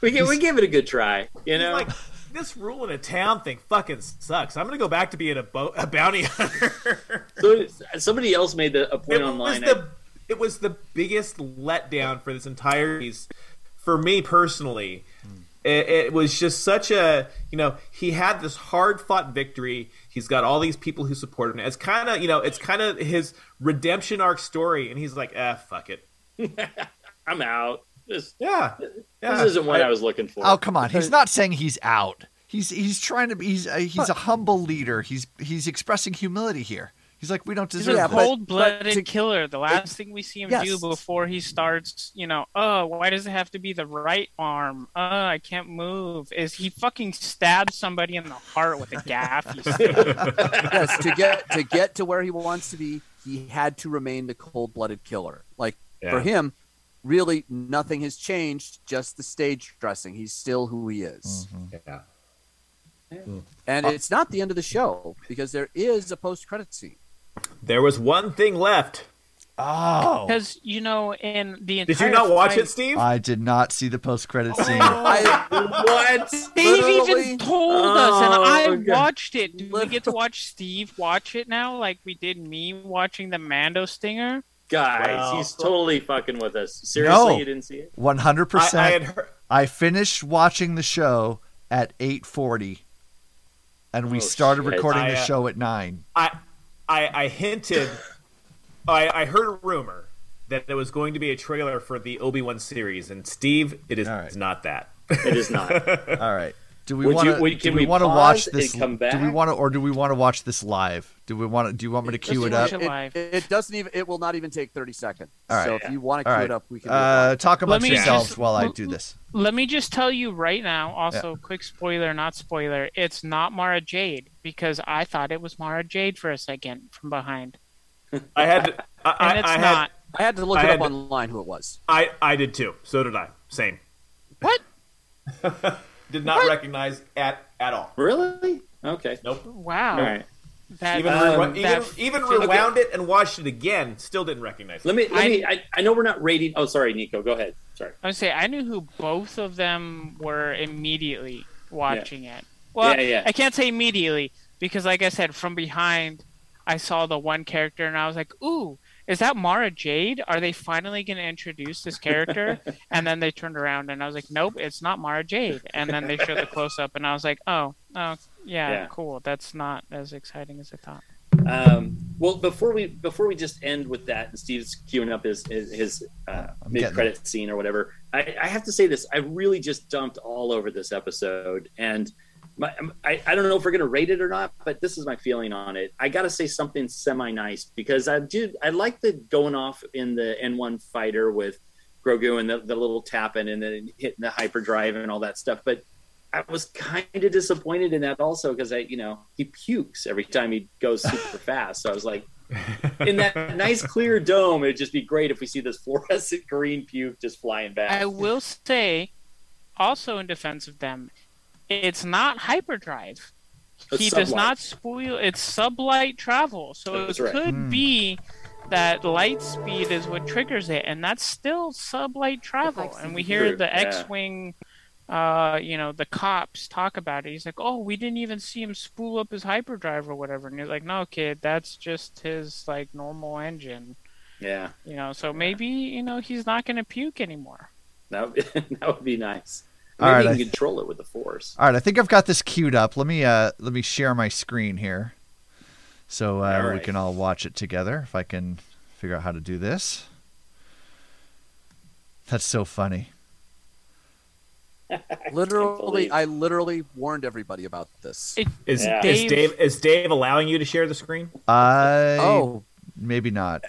We give, we give it a good try. You know, like, this rule in a town thing fucking sucks. I'm gonna go back to being a, bo- a bounty hunter. so somebody else made the, a point it was online. the it was the biggest letdown for this entire piece for me personally. It, it was just such a you know he had this hard fought victory. He's got all these people who support him. It's kind of you know it's kind of his redemption arc story, and he's like, ah, fuck it. I'm out. This, Yeah, yeah. this isn't what I, was looking for. Oh come on! He's not saying he's out. He's he's trying to be. He's a, he's a humble leader. He's he's expressing humility here. He's like we don't He's deserve a this. but- cold-blooded to- killer. The last thing we see him Yes. do before he starts, you know, oh, why does it have to be the right arm? Oh, I can't move. Is he fucking stabs somebody in the heart with a gaff? Yes, to get to get to where he wants to be, he had to remain the cold-blooded killer. Like for him, really nothing has changed, just the stage dressing. He's still who he is. Mm-hmm. yeah. And hmm. it's not the end of the show because there is a post-credit scene. There was one thing left. Oh, because you know in the entire Did you not watch fight- it, Steve? I did not see the post credit scene. I, what? Steve Literally? even told us, and Oh, I God. watched it. Do we get to watch Steve watch it now, like we did me watching the Mando Stinger? Guys, Wow. he's totally fucking with us. Seriously, No. you didn't see it? One hundred I, I percent. I finished watching the show at eight forty, and we Oh, started shit. recording I, the uh, show at nine. I, I, I hinted. I, I heard a rumor that there was going to be a trailer for the Obi Wan series, and Steve, it is All right. not that. It is not. All right. Do we want to? would- Do can we we want to watch and this? come Do we back? want to, or do we want to watch this live? Do we want to? Do you want me to cue Let's it up? it it, doesn't even. It will not even take thirty seconds. All right. So if you want to All cue right. it up, we can. Uh, talk about me yourselves just- while I l- do this. Let me just tell you right now, also quick spoiler, not spoiler, it's not Mara Jade because I thought it was Mara Jade for a second from behind. I had. To, I, And it's I had. not. I had to look I it up to- online who it was. I, I did too. So did I. Same. What? Did not recognize at at all. really? Okay. Nope. Wow. All right. That, Even Um, rewi- even, that- even okay. rewound it and watched it again. Still didn't recognize. Let me. Let I- me. I, I know we're not rating. Oh, sorry, Nico. Go ahead. Sorry. I would say I knew who both of them were immediately watching it. Well, Yeah, yeah. I can't say immediately because, like I said, from behind, I saw the one character and I was like, "Ooh, is that Mara Jade? Are they finally going to introduce this character?" and then they turned around and I was like, "Nope, it's not Mara Jade." And then they showed the close up and I was like, "Oh, oh, yeah, Yeah. cool. That's not as exciting as I thought." Um, well, before we before we just end with that, and Steve's queuing up his his, his uh, mid credit scene or whatever. I, I have to say this: I really just dumped all over this episode, and my, I I don't know if we're gonna rate it or not, but this is my feeling on it. I got to say something semi nice because I did I like the going off in the N1 fighter with Grogu and the, the little tapping and then hitting the hyperdrive and all that stuff, but. I was kind of disappointed in that also because I, you know, he pukes every time he goes super fast. So I was like, in that nice clear dome, it'd just be great if we see this fluorescent green puke just flying back. I will say, also in defense of them, it's not hyperdrive. It's he does not spoil. It's sublight travel, so That's it right. could Hmm. be that light speed is what triggers it, and that's still sublight travel. And we super hear true, the yeah. X-wing, uh, you know, the cops talk about it. He's like, "Oh, we didn't even see him spool up his hyperdrive or whatever." And you're like, "No, kid, that's just his like normal engine." yeah, You know, so maybe you know he's not going to puke anymore. that would, that would be nice. All Maybe right, you I can th- control it with the force. All right, I think I've got this queued up. Let me uh let me share my screen here, so uh, All we can all watch it together. If I can figure out how to do this. That's so funny. Literally, believe- I literally warned everybody about this. It, Is, Yeah. is Dave- Dave is Dave allowing you to share the screen? I oh, maybe not.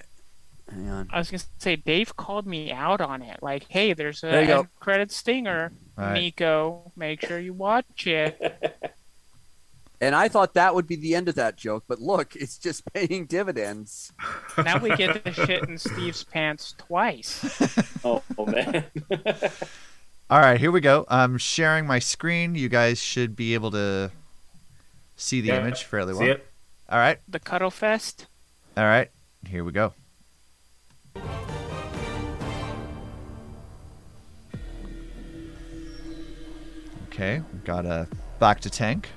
Hang on. I was gonna say Dave called me out on it. Like, hey, there's a There you go. end credit stinger. Right. Nico, make sure you watch it. And I thought that would be the end of that joke, but look, it's just paying dividends. now we get the shit in Steve's pants twice. Oh, oh, man. All right, here we go. I'm sharing my screen. You guys should be able to see the Yeah, image fairly see well. it? All right. The Cuddle Fest. All right. Here we go. Okay, we've got a bacta tank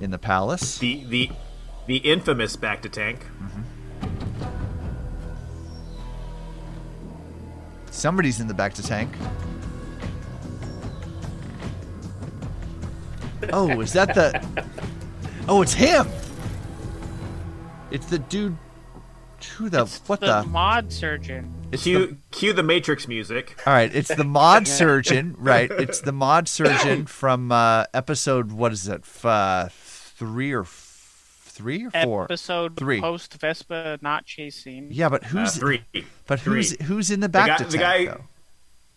in the palace. The the the infamous bacta tank. Mm-hmm. Somebody's in the bacta tank. Oh, is that the? Oh, it's him. It's the dude. Who the? what the, the? mod surgeon. It's Cue the, cue the Matrix music. all right, it's the mod surgeon, right? It's the mod surgeon from uh, episode. What is it? F- uh, three or f- three or four? Episode Three. post Vespa not chasing. Yeah, but Uh, who's three. But who's Three. who's in the back guy- to the tank guy-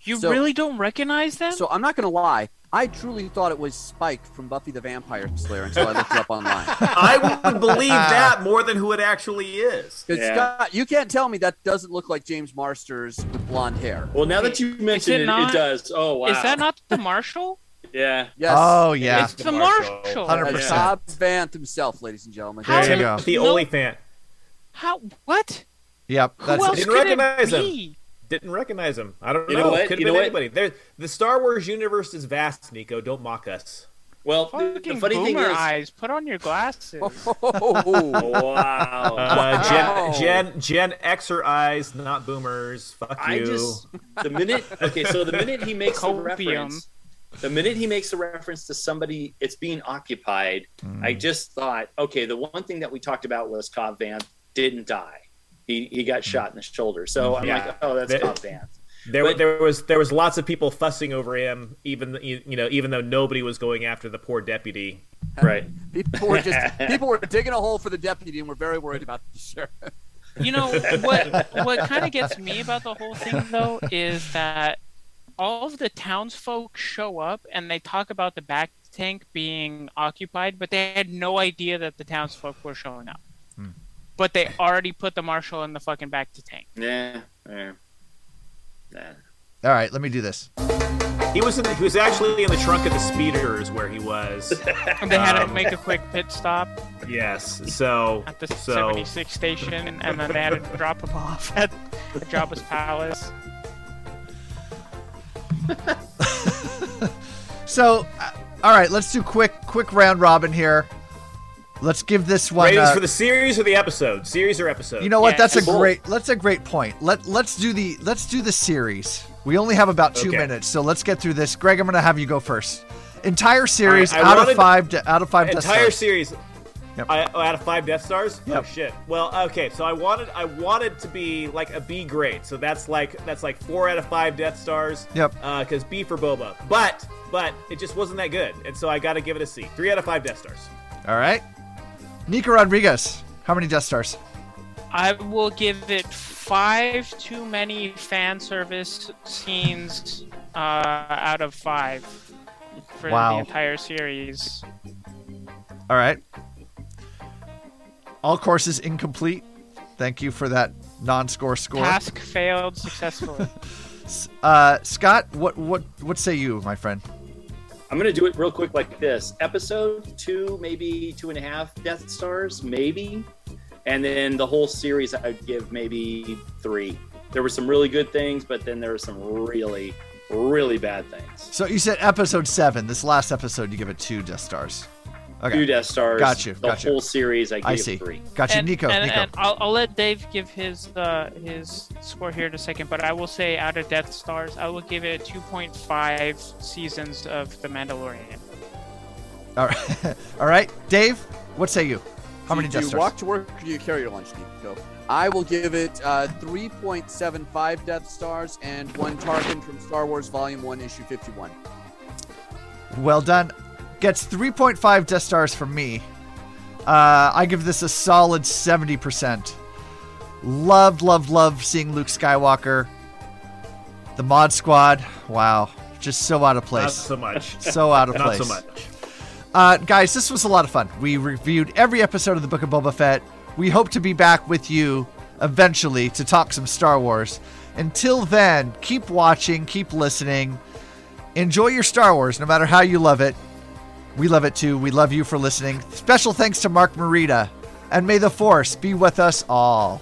You So- really don't recognize them? So I'm not going to lie. I truly thought it was Spike from Buffy the Vampire Slayer until I looked it up online. I would believe that more than who it actually is. Because Yeah. Scott, you can't tell me that doesn't look like James Marsters with blonde hair. Well, now that you mention it it, it, does. Oh, wow. Is that not the Marshall? Yeah. Yes. Oh yeah, It's the Marshall. hundred That's percent. Cobb Vanth himself, ladies and gentlemen. How- There you go. Timothy No. Olyphant. How? What? Yep, Who that's else it. Didn't could recognize it him. Be? Didn't recognize him. I don't You know. know what? Could have You been what? anybody. There, the Star Wars universe is vast, Nico. Don't mock us. Well, the, the Fucking funny thing is, eyes. Put on your glasses. Oh, wow. Uh, Wow. Gen, Gen Gen Xer eyes, not boomers. Fuck I you. just the minute okay, so the minute he makes the Copium. reference, the minute he makes a reference to somebody, it's being occupied. I just thought, okay, the one thing that we talked about was Cobb Vanth didn't die. He he got shot in the shoulder. So I'm Yeah. like, oh, that's That- Cobb Vanth. There, But- there was there was lots of people fussing over him, even you you know, even though nobody was going after the poor deputy. Right. people were just people were digging a hole for the deputy and were very worried about the sheriff. You know what? What kind of gets me about the whole thing, though, is that all of the townsfolk show up and they talk about the bacta tank being occupied, but they had no idea that the townsfolk were showing up. But they already put the marshal in the fucking bacta tank. Yeah. yeah. Nah. All right, let me do this. He was in the, he was actually in the trunk of the speeder is where he was. And they had to Um, make a quick pit stop yes. So at the so 76 station, and then they had to drop him off at the Jabba's palace. So, uh, all right, let's do quick quick round robin here. Let's give this one. ratings uh, for the series or the episode? Series or episode? you know what? Yeah, That's a both. great. That's a great point. Let Let's do the Let's do the series. We only have about two Okay. minutes, so let's get through this. Greg, I'm going to have you go first. Entire series I out of five. de- out of five. Death entire Stars. series. Yep. I, oh, out of five Death Stars. Yep. Oh shit. Well, okay. So I wanted I wanted to be like a B grade. So that's like that's like four out of five Death Stars. Yep. Because B for Boba. But but it just wasn't that good, and so I got to give it a C. Three out of five Death Stars. All right. Nico Rodriguez. How many Death Stars? I will give it five too many fan service scenes uh, out of five for Wow. the entire series. All right. All courses incomplete. Thank you for that non-score score. Task failed successfully. Uh, Scott, what what what say you, my friend? I'm gonna do it real quick like this. Episode two, maybe two and a half Death Stars, maybe, and then the whole series I'd give maybe three. There were some really good things, but then there were some really, really bad things. So you said episode seven. This last episode, you give it two Death Stars. Okay. Two Death Stars. Got you, The got you. whole series I gave I see. three. Got you, and, Nico. and, Nico. and I'll, I'll let Dave give his uh, his score here in a second, but I will say out of Death Stars, I will give it 2.5 seasons of The Mandalorian. All right. All right, Dave. What say you? How many do Death you Stars? walk to work or do you carry your lunch, Nico? I will give it uh, 3.75 Death Stars and one Tarkin from Star Wars Volume 1, Issue 51. Well done. Gets 3.5 Death Stars from me. Uh, I give this a solid 70%. Loved, loved, loved seeing Luke Skywalker. The Mod Squad, wow, just so out of place. Not so much. So out of Not place. so much. Uh, guys, this was a lot of fun. We reviewed every episode of the Book of Boba Fett. We hope to be back with you eventually to talk some Star Wars. Until then, keep watching, keep listening. Enjoy your Star Wars, no matter how you love it. We love it too. We love you for listening. Special thanks to Mark Marita. And may the Force be with us all.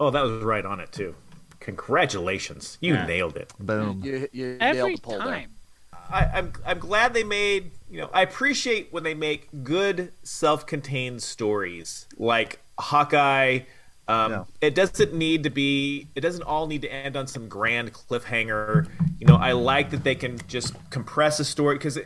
Oh, that was right on it too. Congratulations, you Yeah. nailed it. Boom. You, you Every nailed the poll there. time. I, I'm I'm glad they made you know I appreciate when they make good self-contained stories like Hawkeye. Um, Yeah. It doesn't need to be. It doesn't all need to end on some grand cliffhanger. You know, I like that they can just compress a story because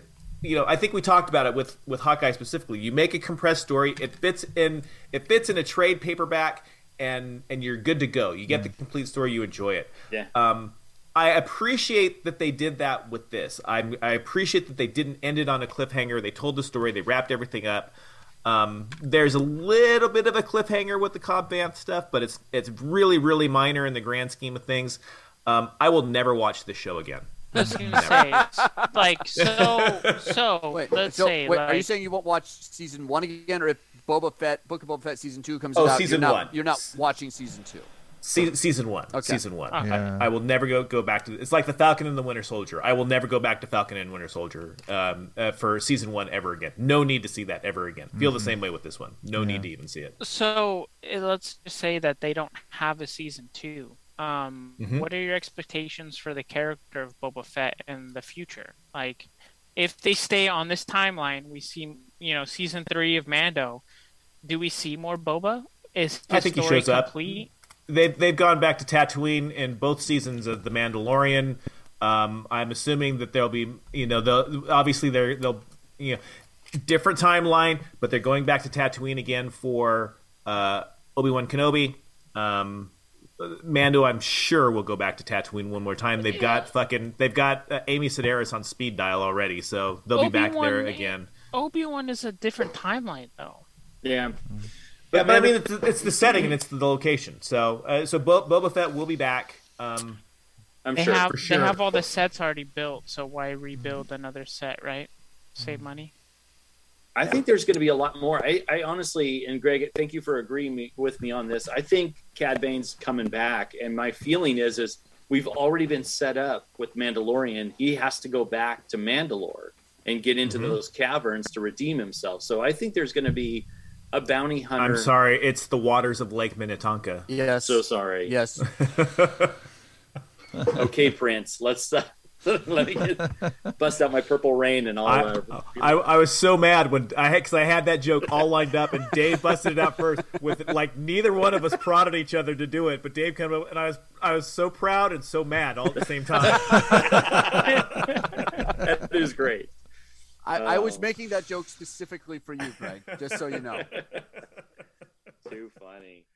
you know I think we talked about it with with Hawkeye specifically. You make a compressed story. It fits in. It fits in a trade paperback, and and you're good to go. You get the complete story. You enjoy it. Yeah. Um, I appreciate that they did that with this. I, I appreciate that they didn't end it on a cliffhanger. They told the story. They wrapped everything up. Um, there's a little bit of a cliffhanger with the Cobb Vanth stuff, but it's it's really really minor in the grand scheme of things. Um, I will never watch this show again. I was gonna say, like so. So Wait, let's so, say, wait, like, are you saying you won't watch season one again, or if Boba Fett, Book of Boba Fett season two comes Oh, out, season you're not, one. You're not watching season two. Se- season one. Okay. Season one. Okay. Yeah. I, I will never go go back to. It's like the Falcon and the Winter Soldier. I will never go back to Falcon and Winter Soldier um, uh, for season one ever again. No need to see that ever again. Feel the same way with this one. No need to even see it. so eh, let's just say that they don't have a season two. Um, Mhm. What are your expectations for the character of Boba Fett in the future? Like, if they stay on this timeline, we see, you know, season three of Mando. Do we see more Boba? Is I think he shows up. They've they've gone back to Tatooine in both seasons of The Mandalorian. Um, I'm assuming that there'll be you know they'll obviously they're they'll you know different timeline, but they're going back to Tatooine again for uh, Obi Wan Kenobi. Um, Mando, I'm sure will go back to Tatooine one more time. They've got fucking they've got uh, Amy Sedaris on speed dial already, so they'll be back there again. Obi Wan is a different timeline, though. Yeah. Yeah, but I mean, it's, it's the setting and it's the location. So, uh, so Bo- Boba Fett will be back. Um, I'm They sure. have for sure. they have all the sets already built, so why rebuild another set, right? Save money. I think there's going to be a lot more. I, I honestly, and Greg, thank you for agreeing me, with me on this. I think Cad Bane's coming back, and my feeling is, is we've already been set up with Mandalorian. He has to go back to Mandalore and get into Mhm. those caverns to redeem himself. So I think there's going to be a bounty hunter. I'm sorry, it's the waters of Lake Minnetonka. Yes. So sorry. Yes. okay, Prince. Let's uh, let me get, bust out my purple rain and all. I, Uh, I, I was so mad when I because I had that joke all lined up and Dave busted it out first with like neither one of us prodded each other to do it, but Dave came up and I was I was so proud and so mad all at the same time. that is great. I, I was Oh. making that joke specifically for you, Greg, just so you know. Too funny. My god.